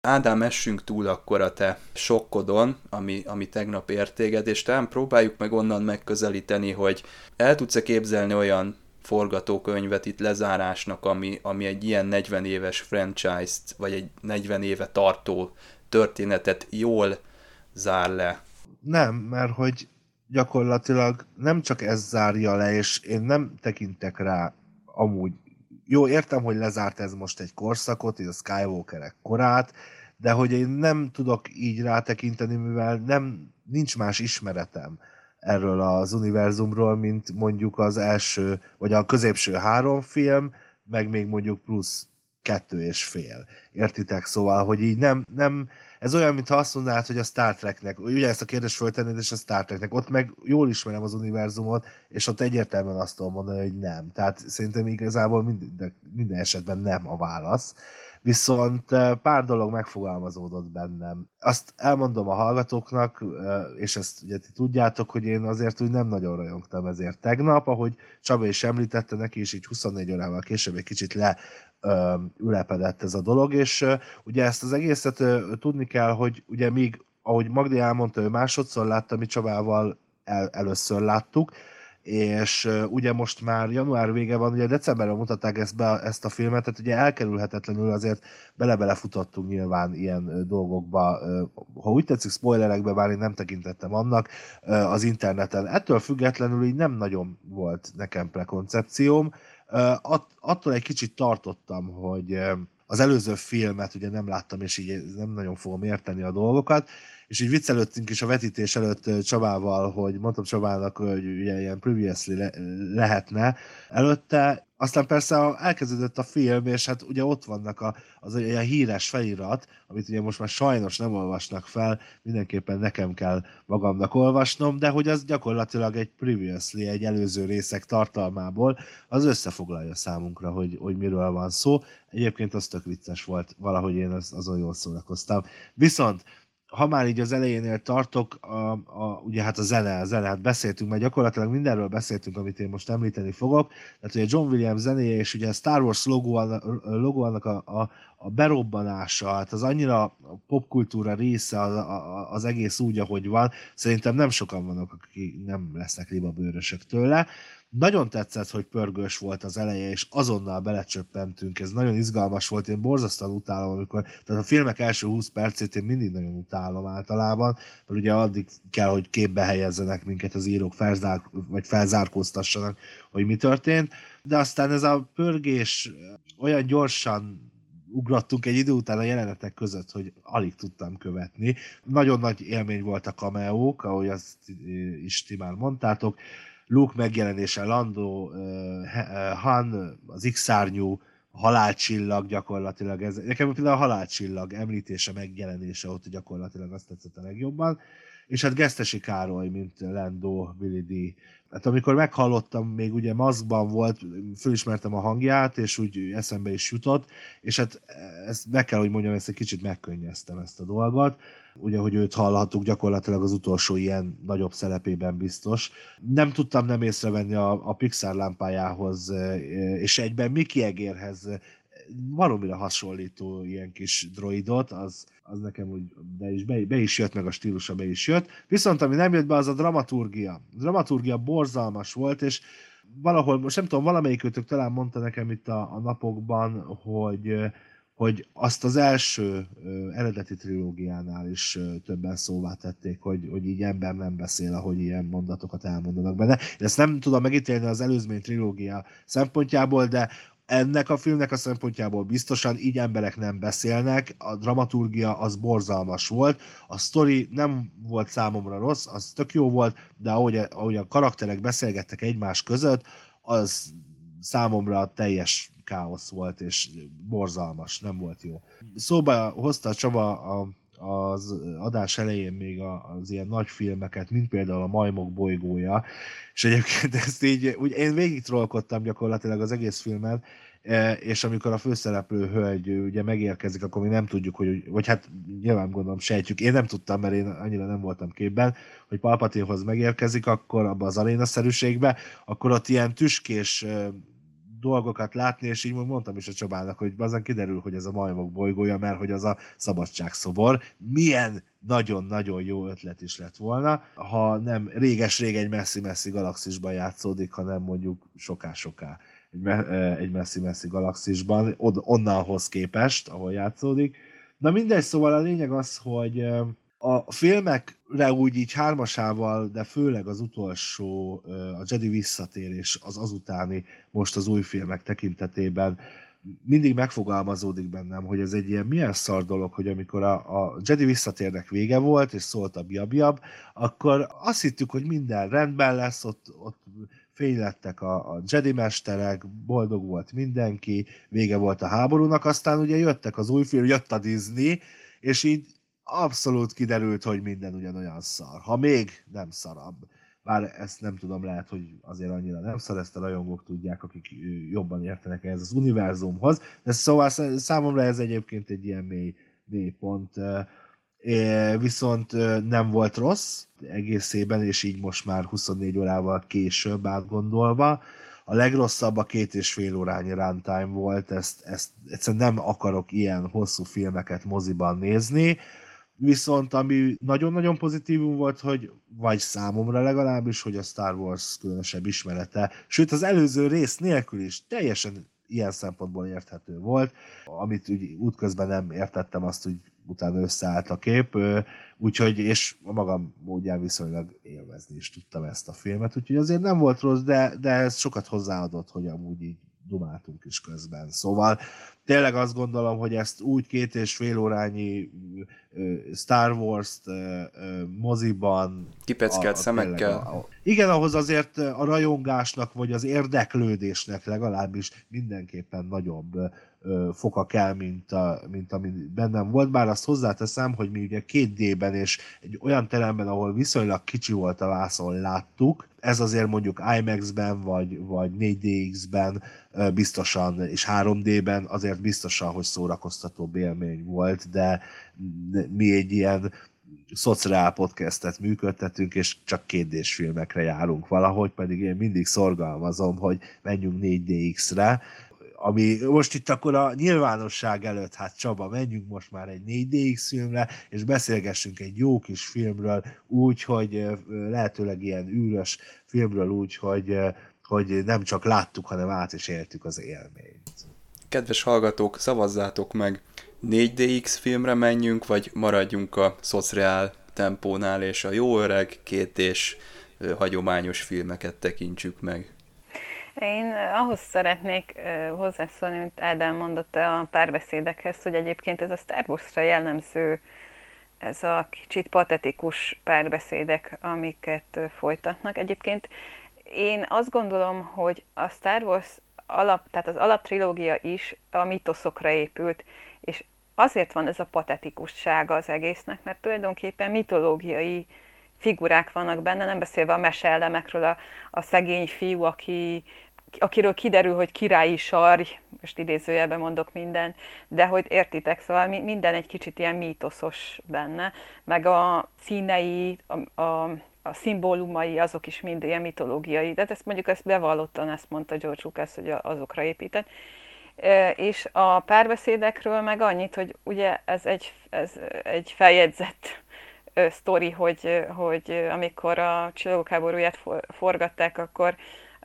Ádám, essünk túl akkor a te sokkodon, ami, ami tegnap értéged, és talán próbáljuk meg onnan megközelíteni, hogy el tudsz-e képzelni olyan forgatókönyvet itt lezárásnak, ami, ami egy ilyen 40 éves franchise-t, vagy egy 40 éve tartó történetet jól zár le? Nem, mert hogy gyakorlatilag nem csak ez zárja le, és én nem tekintek rá amúgy jó, értem, hogy lezárt ez most egy korszakot, a Skywalkerek korát, de hogy én nem tudok így rátekinteni, mivel nem, nincs más ismeretem. erről az univerzumról, mint mondjuk az első, vagy a középső három film, meg még mondjuk plusz kettő és fél. Értitek? Szóval, hogy így nem, nem ez olyan, mintha azt mondanád, hogy a Star Treknek, ugye ezt a kérdést föltennéd, és a Star Treknek, ott meg jól ismerem az univerzumot, és ott egyértelműen azt tudom mondani, hogy nem. Tehát szerintem igazából minden, minden esetben nem a válasz. Viszont pár dolog megfogalmazódott bennem. Azt elmondom a hallgatóknak, és ezt ugye ti tudjátok, hogy én azért úgy nem nagyon rajongtam ezért tegnap, ahogy Csaba is említette, neki is így 24 órával később egy kicsit le ülepedett ez a dolog, és ugye ezt az egészet tudni kell, hogy ugye még, ahogy Magdi elmondta, ő másodszor látta, mi Csabával el, először láttuk, és ugye most már január vége van, ugye decemberben mutatták ezt, be, ezt a filmet, tehát ugye elkerülhetetlenül azért bele-bele futottunk nyilván ilyen dolgokba, ha úgy tetszik, spoilerekbe, bár én nem tekintettem annak az interneten. Ettől függetlenül így nem nagyon volt nekem prekoncepcióm, At, attól egy kicsit tartottam, hogy az előző filmet ugye nem láttam, és így nem nagyon fogom érteni a dolgokat, és így viccelődtünk is a vetítés előtt Csabával, hogy mondtam Csabának, hogy ugye ilyen previously le, lehetne előtte, aztán persze elkezdődött a film, és hát ugye ott vannak a, az olyan híres felirat, amit ugye most már sajnos nem olvasnak fel, mindenképpen nekem kell magamnak olvasnom, de hogy az gyakorlatilag egy previously, egy előző részek tartalmából, az összefoglalja számunkra, hogy, hogy miről van szó. Egyébként az tök vicces volt, valahogy én az, azon jól szórakoztam. Viszont ha már így az elejénél tartok, a, a, ugye hát a zene, a zene, hát beszéltünk, mert gyakorlatilag mindenről beszéltünk, amit én most említeni fogok. Tehát ugye John Williams zenéje, és ugye a Star Wars logónak a, a, a berobbanása, hát az annyira a popkultúra része az, az egész úgy, ahogy van. Szerintem nem sokan vannak, akik nem lesznek libabőrösök tőle. Nagyon tetszett, hogy pörgős volt az eleje, és azonnal belecsöppentünk. Ez nagyon izgalmas volt. Én borzasztóan utálom, amikor, tehát a filmek első 20 percét én mindig nagyon utálom általában, mert ugye addig kell, hogy képbe helyezzenek minket az írók, felzár, vagy felzárkóztassanak, hogy mi történt. De aztán ez a pörgés olyan gyorsan ugrottunk egy idő után a jelenetek között, hogy alig tudtam követni. Nagyon nagy élmény volt a kameók, ahogy azt is ti már mondtátok. Luke megjelenése, Lando, Han, az X-szárnyú, halálcsillag gyakorlatilag, ez, nekem például a halálcsillag említése, megjelenése ott gyakorlatilag azt tetszett a legjobban, és hát Gesztesi Károly, mint Lando, Billy. Hát amikor meghallottam, még ugye maszkban volt, fölismertem a hangját, és úgy eszembe is jutott, és hát ezt meg kell, hogy mondjam, ezt egy kicsit megkönnyeztem ezt a dolgot ugye, hogy őt hallhattuk gyakorlatilag az utolsó ilyen nagyobb szerepében biztos. Nem tudtam nem észrevenni a, a Pixar lámpájához, e, és egyben Mickey Egérhez valómire hasonlító ilyen kis droidot, az, az nekem úgy be is, be, be is jött, meg a stílusa be is jött. Viszont ami nem jött be, az a dramaturgia. A dramaturgia borzalmas volt, és valahol, most nem tudom, valamelyikőtök talán mondta nekem itt a, a napokban, hogy hogy azt az első ö, eredeti trilógiánál is ö, többen szóvá tették, hogy, hogy így ember nem beszél, ahogy ilyen mondatokat elmondanak benne. Én ezt nem tudom megítélni az előzmény trilógia szempontjából, de ennek a filmnek a szempontjából biztosan így emberek nem beszélnek, a dramaturgia az borzalmas volt, a sztori nem volt számomra rossz, az tök jó volt, de ahogy, ahogy a karakterek beszélgettek egymás között, az számomra teljes káosz volt, és borzalmas, nem volt jó. Szóba hozta Csaba a, az adás elején még az ilyen nagy filmeket, mint például a Majmok bolygója, és egyébként [laughs] ezt így, úgy én végig trollkodtam gyakorlatilag az egész filmet, e, és amikor a főszereplő hölgy ugye megérkezik, akkor mi nem tudjuk, hogy, vagy hát nyilván gondolom sejtjük, én nem tudtam, mert én annyira nem voltam képben, hogy Palpatinhoz megérkezik, akkor abba az arénaszerűségbe, akkor ott ilyen tüskés dolgokat látni, és így mondtam is a Csabának, hogy azon kiderül, hogy ez a majmok bolygója, mert hogy az a szabadságszobor. Milyen nagyon-nagyon jó ötlet is lett volna, ha nem réges-rég egy messzi-messzi galaxisban játszódik, hanem mondjuk soká-soká egy, me- egy messzi-messzi galaxisban, onnanhoz képest, ahol játszódik. Na mindegy, szóval a lényeg az, hogy a filmekre úgy így hármasával, de főleg az utolsó, a Jedi visszatérés, az azutáni, most az új filmek tekintetében mindig megfogalmazódik bennem, hogy ez egy ilyen milyen szar dolog, hogy amikor a, a Jedi visszatérnek vége volt, és szólt a biabiab, akkor azt hittük, hogy minden rendben lesz, ott, ott fénylettek a, a Jedi mesterek, boldog volt mindenki, vége volt a háborúnak, aztán ugye jöttek az új film, jött a Disney, és így abszolút kiderült, hogy minden ugyanolyan szar. Ha még nem szarabb. Bár ezt nem tudom, lehet, hogy azért annyira nem szar, ezt a rajongók tudják, akik jobban értenek ehhez az univerzumhoz. De szóval számomra ez egyébként egy ilyen mély, mély pont. Viszont nem volt rossz egészében, és így most már 24 órával később átgondolva. A legrosszabb a két és fél órányi runtime volt, ezt, ezt egyszerűen nem akarok ilyen hosszú filmeket moziban nézni Viszont ami nagyon-nagyon pozitívum volt, hogy vagy számomra legalábbis, hogy a Star Wars különösebb ismerete, sőt az előző rész nélkül is teljesen ilyen szempontból érthető volt, amit úgy útközben nem értettem, azt úgy utána összeállt a kép, úgyhogy, és a magam módján viszonylag élvezni is tudtam ezt a filmet, úgyhogy azért nem volt rossz, de, de ez sokat hozzáadott, hogy amúgy így dumáltunk is közben. Szóval tényleg azt gondolom, hogy ezt úgy két és fél órányi Star Wars-t moziban... Kipeckelt a, a, szemekkel. A, a, igen, ahhoz azért a rajongásnak, vagy az érdeklődésnek legalábbis mindenképpen nagyobb foka kell, mint, a, mint ami bennem volt, bár azt hozzáteszem, hogy mi ugye két D-ben és egy olyan teremben, ahol viszonylag kicsi volt a vászon láttuk, ez azért mondjuk IMAX-ben vagy, vagy 4DX-ben biztosan, és 3D-ben azért biztosan, hogy szórakoztató élmény volt, de mi egy ilyen szociál podcastet működtetünk, és csak kétdés filmekre járunk valahogy, pedig én mindig szorgalmazom, hogy menjünk 4DX-re, ami most itt akkor a nyilvánosság előtt, hát Csaba, menjünk most már egy 4DX filmre, és beszélgessünk egy jó kis filmről, úgy, lehetőleg ilyen űrös filmről úgy, hogy, hogy nem csak láttuk, hanem át is éltük az élményt. Kedves hallgatók, szavazzátok meg, 4DX filmre menjünk, vagy maradjunk a szociál tempónál, és a jó öreg, két és hagyományos filmeket tekintsük meg. Én ahhoz szeretnék hozzászólni, amit Ádám mondott a párbeszédekhez, hogy egyébként ez a Star Wars-ra jellemző ez a kicsit patetikus párbeszédek, amiket folytatnak. Egyébként én azt gondolom, hogy a Star Wars alap, tehát az alaptrilógia is a mitoszokra épült, és azért van ez a patetikussága az egésznek, mert tulajdonképpen mitológiai figurák vannak benne, nem beszélve a meseelemekről, a, a szegény fiú, aki akiről kiderül, hogy királyi sarj, most idézőjelben mondok minden, de hogy értitek, szóval minden egy kicsit ilyen mítoszos benne, meg a színei, a, a, a szimbólumai, azok is mind ilyen mitológiai, de ezt mondjuk ezt bevallottan ezt mondta George Lucas, hogy azokra épített. És a párbeszédekről meg annyit, hogy ugye ez egy, ez egy feljegyzett sztori, hogy, hogy amikor a csillagok háborúját forgatták, akkor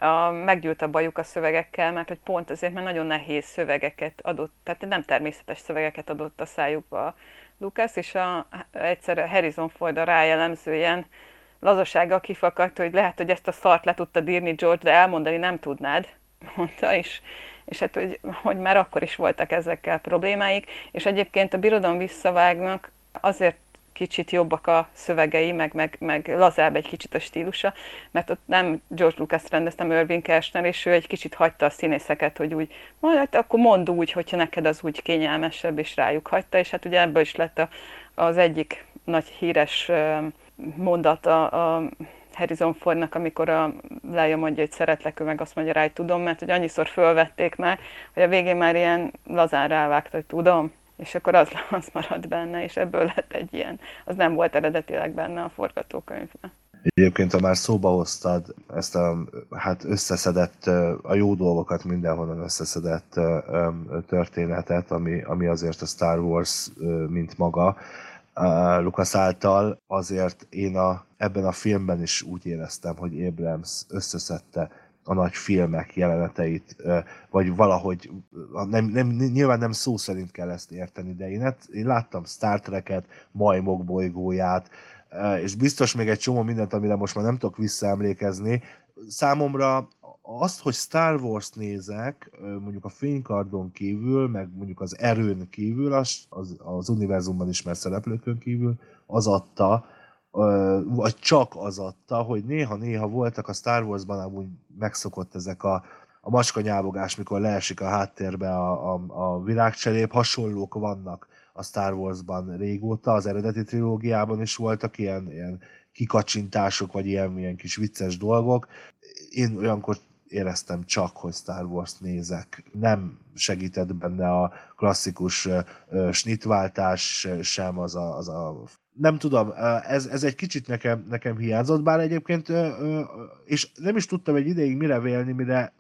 a, meggyűlt a bajuk a szövegekkel, mert hogy pont azért, mert nagyon nehéz szövegeket adott, tehát nem természetes szövegeket adott a szájukba. Lucas, és a, egyszer a Harrison Ford a rájellemző ilyen lazasággal kifakadt, hogy lehet, hogy ezt a szart le tudta írni George, de elmondani nem tudnád, [laughs] mondta, és, és hát, hogy, hogy már akkor is voltak ezekkel problémáik, és egyébként a birodalom visszavágnak azért kicsit jobbak a szövegei, meg, meg, meg lazább egy kicsit a stílusa, mert ott nem George Lucas rendeztem Irving Kershner, és ő egy kicsit hagyta a színészeket, hogy úgy, majd hát akkor mondd úgy, hogyha neked az úgy kényelmesebb, és rájuk hagyta, és hát ugye ebből is lett a, az egyik nagy híres mondat a, a Harrison Fordnak, amikor a Leia mondja, hogy szeretlek, ő meg azt mondja rá, hogy tudom, mert hogy annyiszor fölvették már, hogy a végén már ilyen lazán rávágta, hogy tudom, és akkor az, [laughs] az maradt benne, és ebből lett egy ilyen, az nem volt eredetileg benne a forgatókönyvben. Egyébként, ha már szóba hoztad ezt a hát összeszedett, a jó dolgokat mindenhonnan összeszedett történetet, ami, ami azért a Star Wars, mint maga, Lucas által, azért én a, ebben a filmben is úgy éreztem, hogy Abrams összeszedte a nagy filmek jeleneteit, vagy valahogy, nem, nem, nyilván nem szó szerint kell ezt érteni, de én, hát, én láttam Star Trek-et, Majmok bolygóját, és biztos még egy csomó mindent, amire most már nem tudok visszaemlékezni. Számomra azt, hogy Star Wars nézek, mondjuk a fénykardon kívül, meg mondjuk az erőn kívül, az, az, az univerzumban ismert szereplőkön kívül, az adta, vagy csak az adta, hogy néha-néha voltak a Star Wars-ban amúgy megszokott ezek a, a macskanyávogás, mikor leesik a háttérbe a, a, a világcserép, hasonlók vannak a Star Wars-ban régóta, az eredeti trilógiában is voltak ilyen, ilyen kikacsintások, vagy ilyen, ilyen kis vicces dolgok. Én olyankor éreztem csak, hogy Star Wars nézek. Nem segített benne a klasszikus snitváltás sem, az a, az a nem tudom, ez, ez egy kicsit nekem, nekem hiányzott, bár egyébként, és nem is tudtam egy ideig mire vélni, mire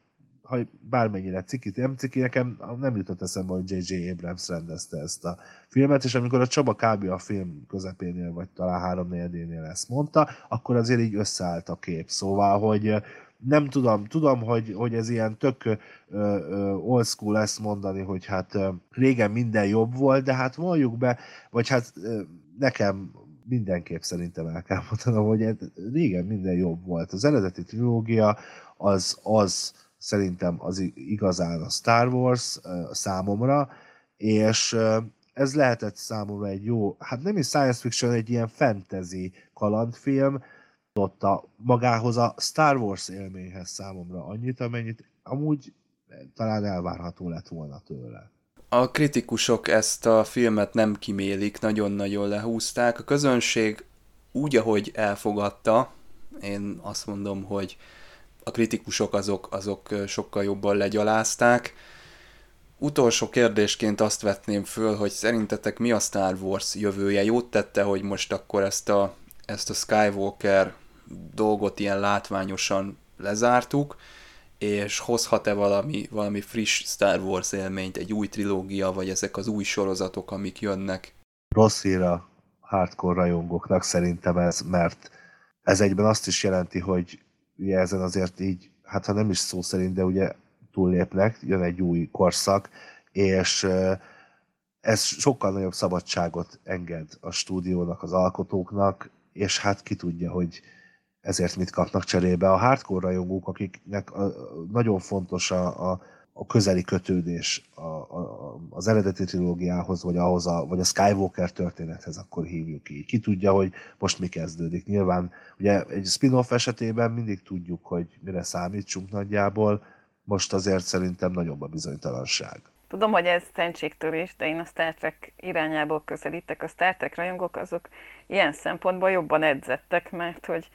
ha bármennyire cikit, nem ciki, nekem nem jutott eszembe, hogy J.J. Abrams rendezte ezt a filmet, és amikor a Csaba kb. a film közepénél, vagy talán három nél ezt mondta, akkor azért így összeállt a kép. Szóval, hogy nem tudom, tudom, hogy, hogy ez ilyen tök uh, old school ezt mondani, hogy hát uh, régen minden jobb volt, de hát valljuk be, vagy hát uh, nekem mindenképp szerintem el kell mondanom, hogy régen minden jobb volt. Az eredeti trilógia az, az szerintem az igazán a Star Wars számomra, és ez lehetett számomra egy jó, hát nem is science fiction, egy ilyen fantasy kalandfilm, adta magához a Star Wars élményhez számomra annyit, amennyit amúgy talán elvárható lett volna tőle. A kritikusok ezt a filmet nem kimélik, nagyon-nagyon lehúzták. A közönség úgy, ahogy elfogadta, én azt mondom, hogy a kritikusok azok, azok sokkal jobban legyalázták. Utolsó kérdésként azt vetném föl, hogy szerintetek mi a Star Wars jövője? Jót tette, hogy most akkor ezt a, ezt a Skywalker dolgot ilyen látványosan lezártuk, és hozhat-e valami, valami friss Star Wars élményt, egy új trilógia, vagy ezek az új sorozatok, amik jönnek? Rossz ír a hardcore rajongóknak szerintem ez, mert ez egyben azt is jelenti, hogy ugye ezen azért így, hát ha nem is szó szerint, de ugye túllépnek, jön egy új korszak, és ez sokkal nagyobb szabadságot enged a stúdiónak, az alkotóknak, és hát ki tudja, hogy ezért mit kapnak cserébe. A hardcore rajongók, akiknek nagyon fontos a, a, a közeli kötődés a, a, az eredeti trilógiához, vagy ahhoz a, vagy a Skywalker történethez, akkor hívjuk így. Ki tudja, hogy most mi kezdődik. Nyilván ugye egy spin-off esetében mindig tudjuk, hogy mire számítsunk nagyjából, most azért szerintem nagyobb a bizonytalanság. Tudom, hogy ez szentségtörés, de én a Star Trek irányából közelítek. A Star Trek rajongók azok ilyen szempontból jobban edzettek, mert hogy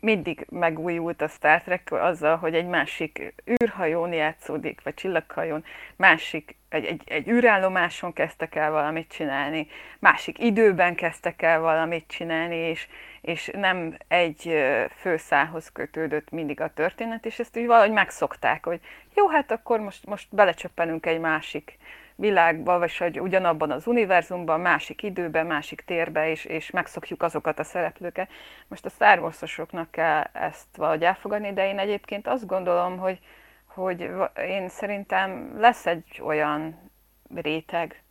mindig megújult a Star Trek azzal, hogy egy másik űrhajón játszódik, vagy csillaghajón, másik, egy, egy, egy űrállomáson kezdtek el valamit csinálni, másik időben kezdtek el valamit csinálni, és, és nem egy főszához kötődött mindig a történet, és ezt úgy valahogy megszokták, hogy jó, hát akkor most, most belecsöppenünk egy másik világba, vagy hogy ugyanabban az univerzumban, másik időben, másik térbe, és, és megszokjuk azokat a szereplőket. Most a Star wars kell ezt valahogy elfogadni, de én egyébként azt gondolom, hogy, hogy én szerintem lesz egy olyan réteg,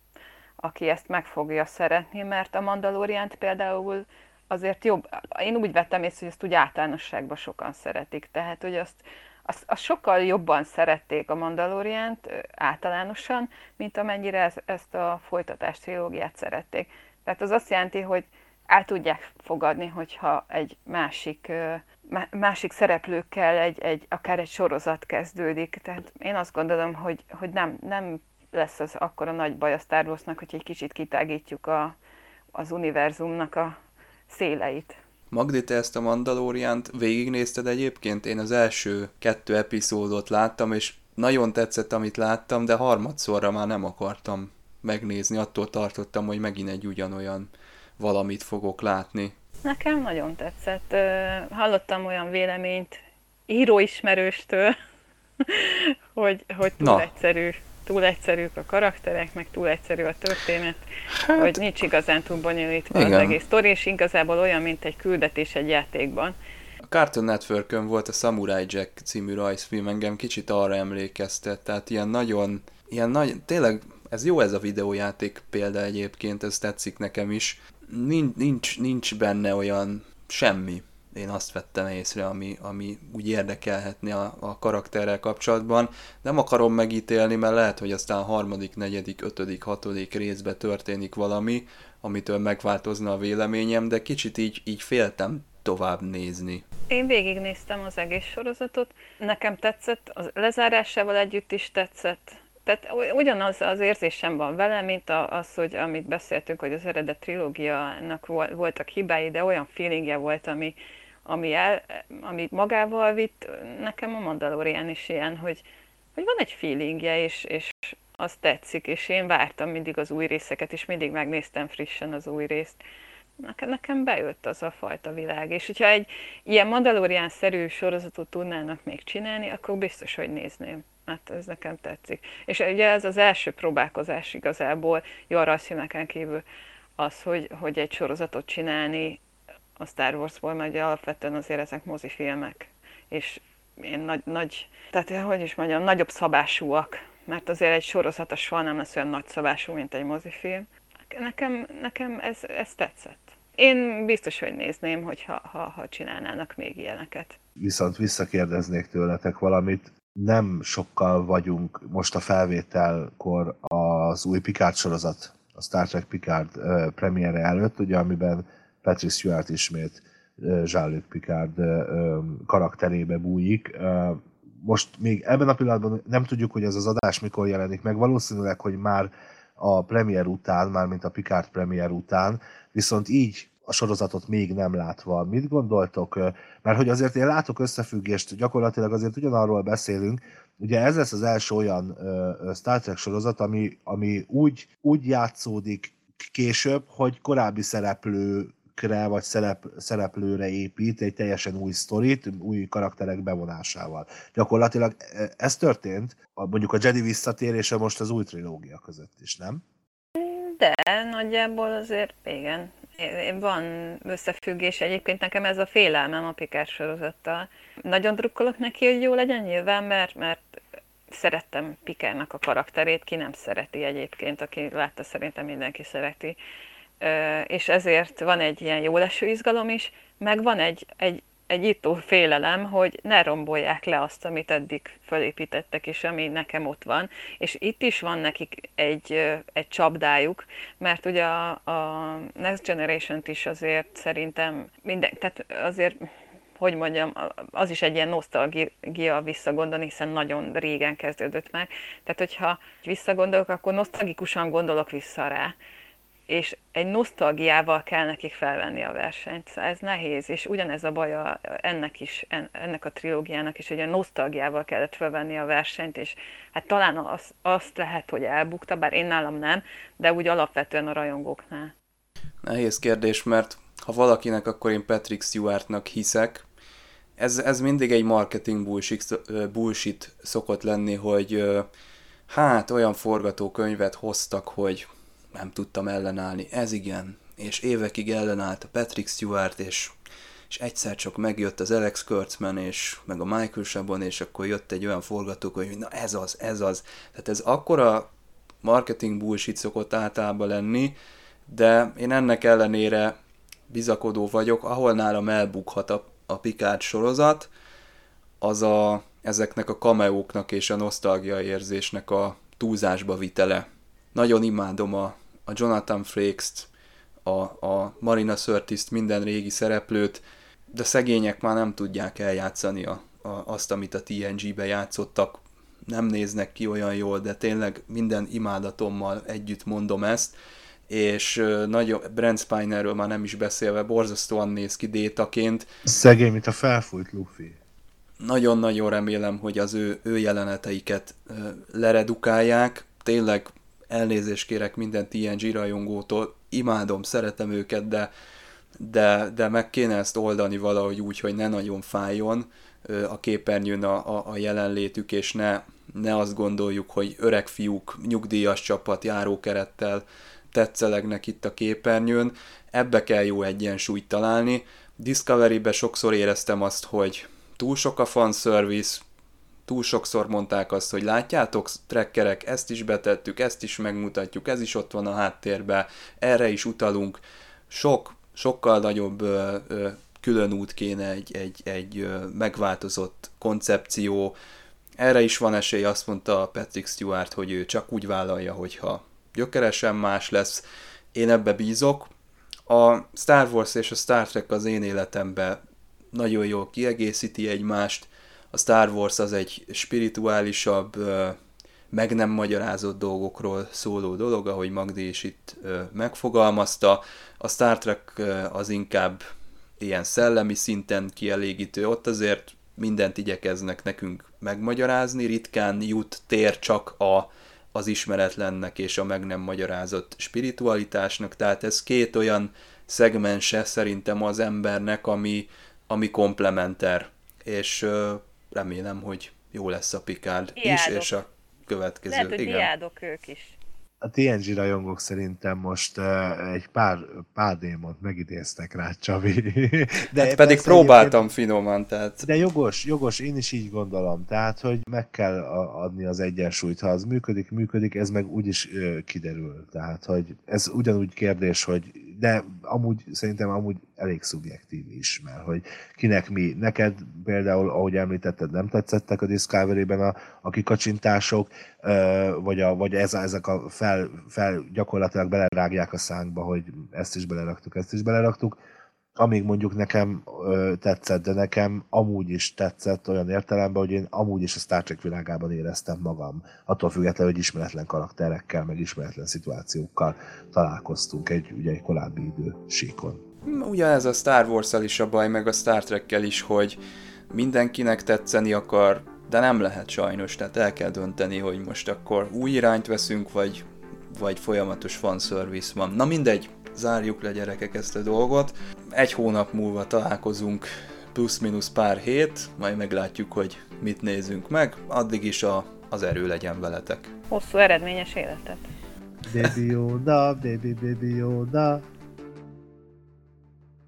aki ezt meg fogja szeretni, mert a Mandaloriánt például azért jobb, én úgy vettem észre, hogy ezt úgy általánosságban sokan szeretik, tehát hogy azt, azt, azt sokkal jobban szerették a Mandaloriánt általánosan, mint amennyire ez, ezt a folytatás trilógiát szerették. Tehát az azt jelenti, hogy el tudják fogadni, hogyha egy másik, másik szereplőkkel egy, egy, akár egy sorozat kezdődik. Tehát én azt gondolom, hogy, hogy nem, nem lesz az akkora nagy baj a Star Wars-nak, hogy egy kicsit kitágítjuk a, az univerzumnak a széleit. Magdi, te ezt a Mandaloriánt végignézted egyébként? Én az első kettő epizódot láttam, és nagyon tetszett, amit láttam, de harmadszorra már nem akartam megnézni, attól tartottam, hogy megint egy ugyanolyan valamit fogok látni. Nekem nagyon tetszett. Hallottam olyan véleményt íróismerőstől, [laughs] hogy, hogy túl Na. egyszerű túl egyszerűk a karakterek, meg túl egyszerű a történet, hát, hogy nincs igazán túl bonyolítva igen. az egész sztori, és igazából olyan, mint egy küldetés egy játékban. A Cartoon network volt a Samurai Jack című rajzfilm, engem kicsit arra emlékeztet, tehát ilyen nagyon, ilyen nagy, tényleg ez jó ez a videójáték példa egyébként, ez tetszik nekem is. Nincs, nincs, nincs benne olyan semmi. Én azt vettem észre, ami, ami úgy érdekelhetni a, a karakterrel kapcsolatban. Nem akarom megítélni, mert lehet, hogy aztán harmadik, negyedik, ötödik, hatodik részbe történik valami, amitől megváltozna a véleményem, de kicsit így, így féltem tovább nézni. Én végignéztem az egész sorozatot, nekem tetszett, az lezárásával együtt is tetszett, tehát ugyanaz az érzésem van vele, mint az, hogy amit beszéltünk, hogy az eredet trilógiának voltak hibái, de olyan feelingje volt, ami, ami, el, ami magával vitt, nekem a Mandalorian is ilyen, hogy, hogy van egy feelingje, és, és az tetszik, és én vártam mindig az új részeket, és mindig megnéztem frissen az új részt. Nekem, nekem bejött az a fajta világ, és hogyha egy ilyen Mandalorian-szerű sorozatot tudnának még csinálni, akkor biztos, hogy nézném. Hát ez nekem tetszik. És ugye ez az első próbálkozás igazából Jarra filmeken kívül az, hogy, hogy egy sorozatot csinálni a Star Wars-ból, mert ugye alapvetően azért ezek mozifilmek, és én nagy, nagy, tehát hogy is mondjam, nagyobb szabásúak, mert azért egy sorozata soha nem lesz olyan nagy szabású, mint egy mozifilm. Nekem, nekem ez, ez tetszett. Én biztos, hogy nézném, hogyha ha, ha csinálnának még ilyeneket. Viszont visszakérdeznék tőletek valamit nem sokkal vagyunk most a felvételkor az új Picard sorozat, a Star Trek Picard premiere előtt, ugye, amiben Patrick Stewart ismét Jean-Luc Picard karakterébe bújik. Most még ebben a pillanatban nem tudjuk, hogy ez az adás mikor jelenik meg, valószínűleg, hogy már a premier után, már mint a Picard premier után, viszont így a sorozatot még nem látva. Mit gondoltok? Mert hogy azért én látok összefüggést, gyakorlatilag azért ugyanarról beszélünk, Ugye ez lesz az első olyan Star Trek sorozat, ami, ami úgy, úgy játszódik később, hogy korábbi szereplőkre vagy szerep, szereplőre épít egy teljesen új sztorit, új karakterek bevonásával. Gyakorlatilag ez történt, mondjuk a Jedi visszatérése most az új trilógia között is, nem? De nagyjából azért igen, van összefüggés. Egyébként nekem ez a félelmem a Pikás sorozattal. Nagyon drukkolok neki, hogy jó legyen nyilván, mert, mert szerettem Pikárnak a karakterét, ki nem szereti egyébként, aki látta szerintem mindenki szereti. És ezért van egy ilyen jó leső izgalom is, meg van egy, egy egy ító félelem, hogy ne rombolják le azt, amit eddig felépítettek, és ami nekem ott van. És itt is van nekik egy, egy csapdájuk, mert ugye a, a Next Generation-t is azért szerintem minden, tehát azért hogy mondjam, az is egy ilyen nosztalgia visszagondolni, hiszen nagyon régen kezdődött meg. Tehát, hogyha visszagondolok, akkor nosztalgikusan gondolok vissza rá és egy nosztalgiával kell nekik felvenni a versenyt. Szóval ez nehéz, és ugyanez a baj a, ennek is, ennek a trilógiának is, hogy a nosztalgiával kellett felvenni a versenyt, és hát talán az, azt lehet, hogy elbukta, bár én nálam nem, de úgy alapvetően a rajongóknál. Nehéz kérdés, mert ha valakinek, akkor én Patrick Stewartnak hiszek. Ez, ez mindig egy marketing bullshit, bullshit szokott lenni, hogy hát olyan forgatókönyvet hoztak, hogy nem tudtam ellenállni. Ez igen. És évekig ellenállt a Patrick Stewart, és, és egyszer csak megjött az Alex Kurtzman, és meg a Michael Chabon, és akkor jött egy olyan forgatókönyv, hogy na ez az, ez az. Tehát ez akkora marketing bullshit szokott általában lenni, de én ennek ellenére bizakodó vagyok, ahol nálam elbukhat a, a Picard sorozat, az a, ezeknek a kameóknak és a nosztalgia érzésnek a túlzásba vitele. Nagyon imádom a, a Jonathan Frakes-t, a, a Marina Sörtiszt, minden régi szereplőt, de szegények már nem tudják eljátszani a, a, azt, amit a TNG-be játszottak, nem néznek ki olyan jól, de tényleg minden imádatommal együtt mondom ezt, és nagyon, Brent Spinerről már nem is beszélve, borzasztóan néz ki détaként. Szegény, mint a felfújt Luffy. Nagyon-nagyon remélem, hogy az ő, ő jeleneteiket leredukálják, tényleg elnézést kérek minden TNG rajongótól, imádom, szeretem őket, de, de, de meg kéne ezt oldani valahogy úgy, hogy ne nagyon fájjon a képernyőn a, a, a jelenlétük, és ne, ne azt gondoljuk, hogy öreg fiúk, nyugdíjas csapat járókerettel tetszelegnek itt a képernyőn, ebbe kell jó egyensúlyt találni. Discovery-be sokszor éreztem azt, hogy túl sok a fanservice, túl sokszor mondták azt, hogy látjátok, trekkerek, ezt is betettük, ezt is megmutatjuk, ez is ott van a háttérben, erre is utalunk. Sok, sokkal nagyobb ö, ö, külön út kéne, egy, egy, egy megváltozott koncepció. Erre is van esély, azt mondta Patrick Stewart, hogy ő csak úgy vállalja, hogyha gyökeresen más lesz. Én ebbe bízok. A Star Wars és a Star Trek az én életemben nagyon jól kiegészíti egymást. A Star Wars az egy spirituálisabb, meg nem magyarázott dolgokról szóló dolog, ahogy Magdi is itt megfogalmazta. A Star Trek az inkább ilyen szellemi szinten kielégítő, ott azért mindent igyekeznek nekünk megmagyarázni, ritkán jut tér csak a, az ismeretlennek és a meg nem magyarázott spiritualitásnak, tehát ez két olyan szegmense szerintem az embernek, ami, ami komplementer, és remélem, hogy jó lesz a Picard is, és a következő. Lehet, hogy igen. diádok ők is. A TNG rajongók szerintem most uh, egy pár, pár démont megidéztek rá, Csavi. De hát pedig próbáltam finoman, tehát... De jogos, jogos, én is így gondolom. Tehát, hogy meg kell adni az egyensúlyt. Ha az működik, működik, ez meg úgyis uh, kiderül. Tehát, hogy ez ugyanúgy kérdés, hogy de amúgy szerintem amúgy elég szubjektív is, mert hogy kinek mi, neked például, ahogy említetted, nem tetszettek a Discovery-ben a, a kikacsintások, vagy, a, vagy ez, ezek a fel, fel gyakorlatilag belerágják a szánkba, hogy ezt is beleraktuk, ezt is beleraktuk, amíg mondjuk nekem ö, tetszett, de nekem amúgy is tetszett olyan értelemben, hogy én amúgy is a Star Trek világában éreztem magam. Attól függetlenül, hogy ismeretlen karakterekkel, meg ismeretlen szituációkkal találkoztunk egy, ugye egy korábbi idő síkon. Ugye ez a Star wars is a baj, meg a Star Trekkel is, hogy mindenkinek tetszeni akar, de nem lehet sajnos, tehát el kell dönteni, hogy most akkor új irányt veszünk, vagy, vagy folyamatos fanservice van. Na mindegy, zárjuk le gyerekek ezt a dolgot. Egy hónap múlva találkozunk plusz-minusz pár hét, majd meglátjuk, hogy mit nézünk meg. Addig is a, az erő legyen veletek. Hosszú eredményes életet. Baby Yoda, baby baby Yoda.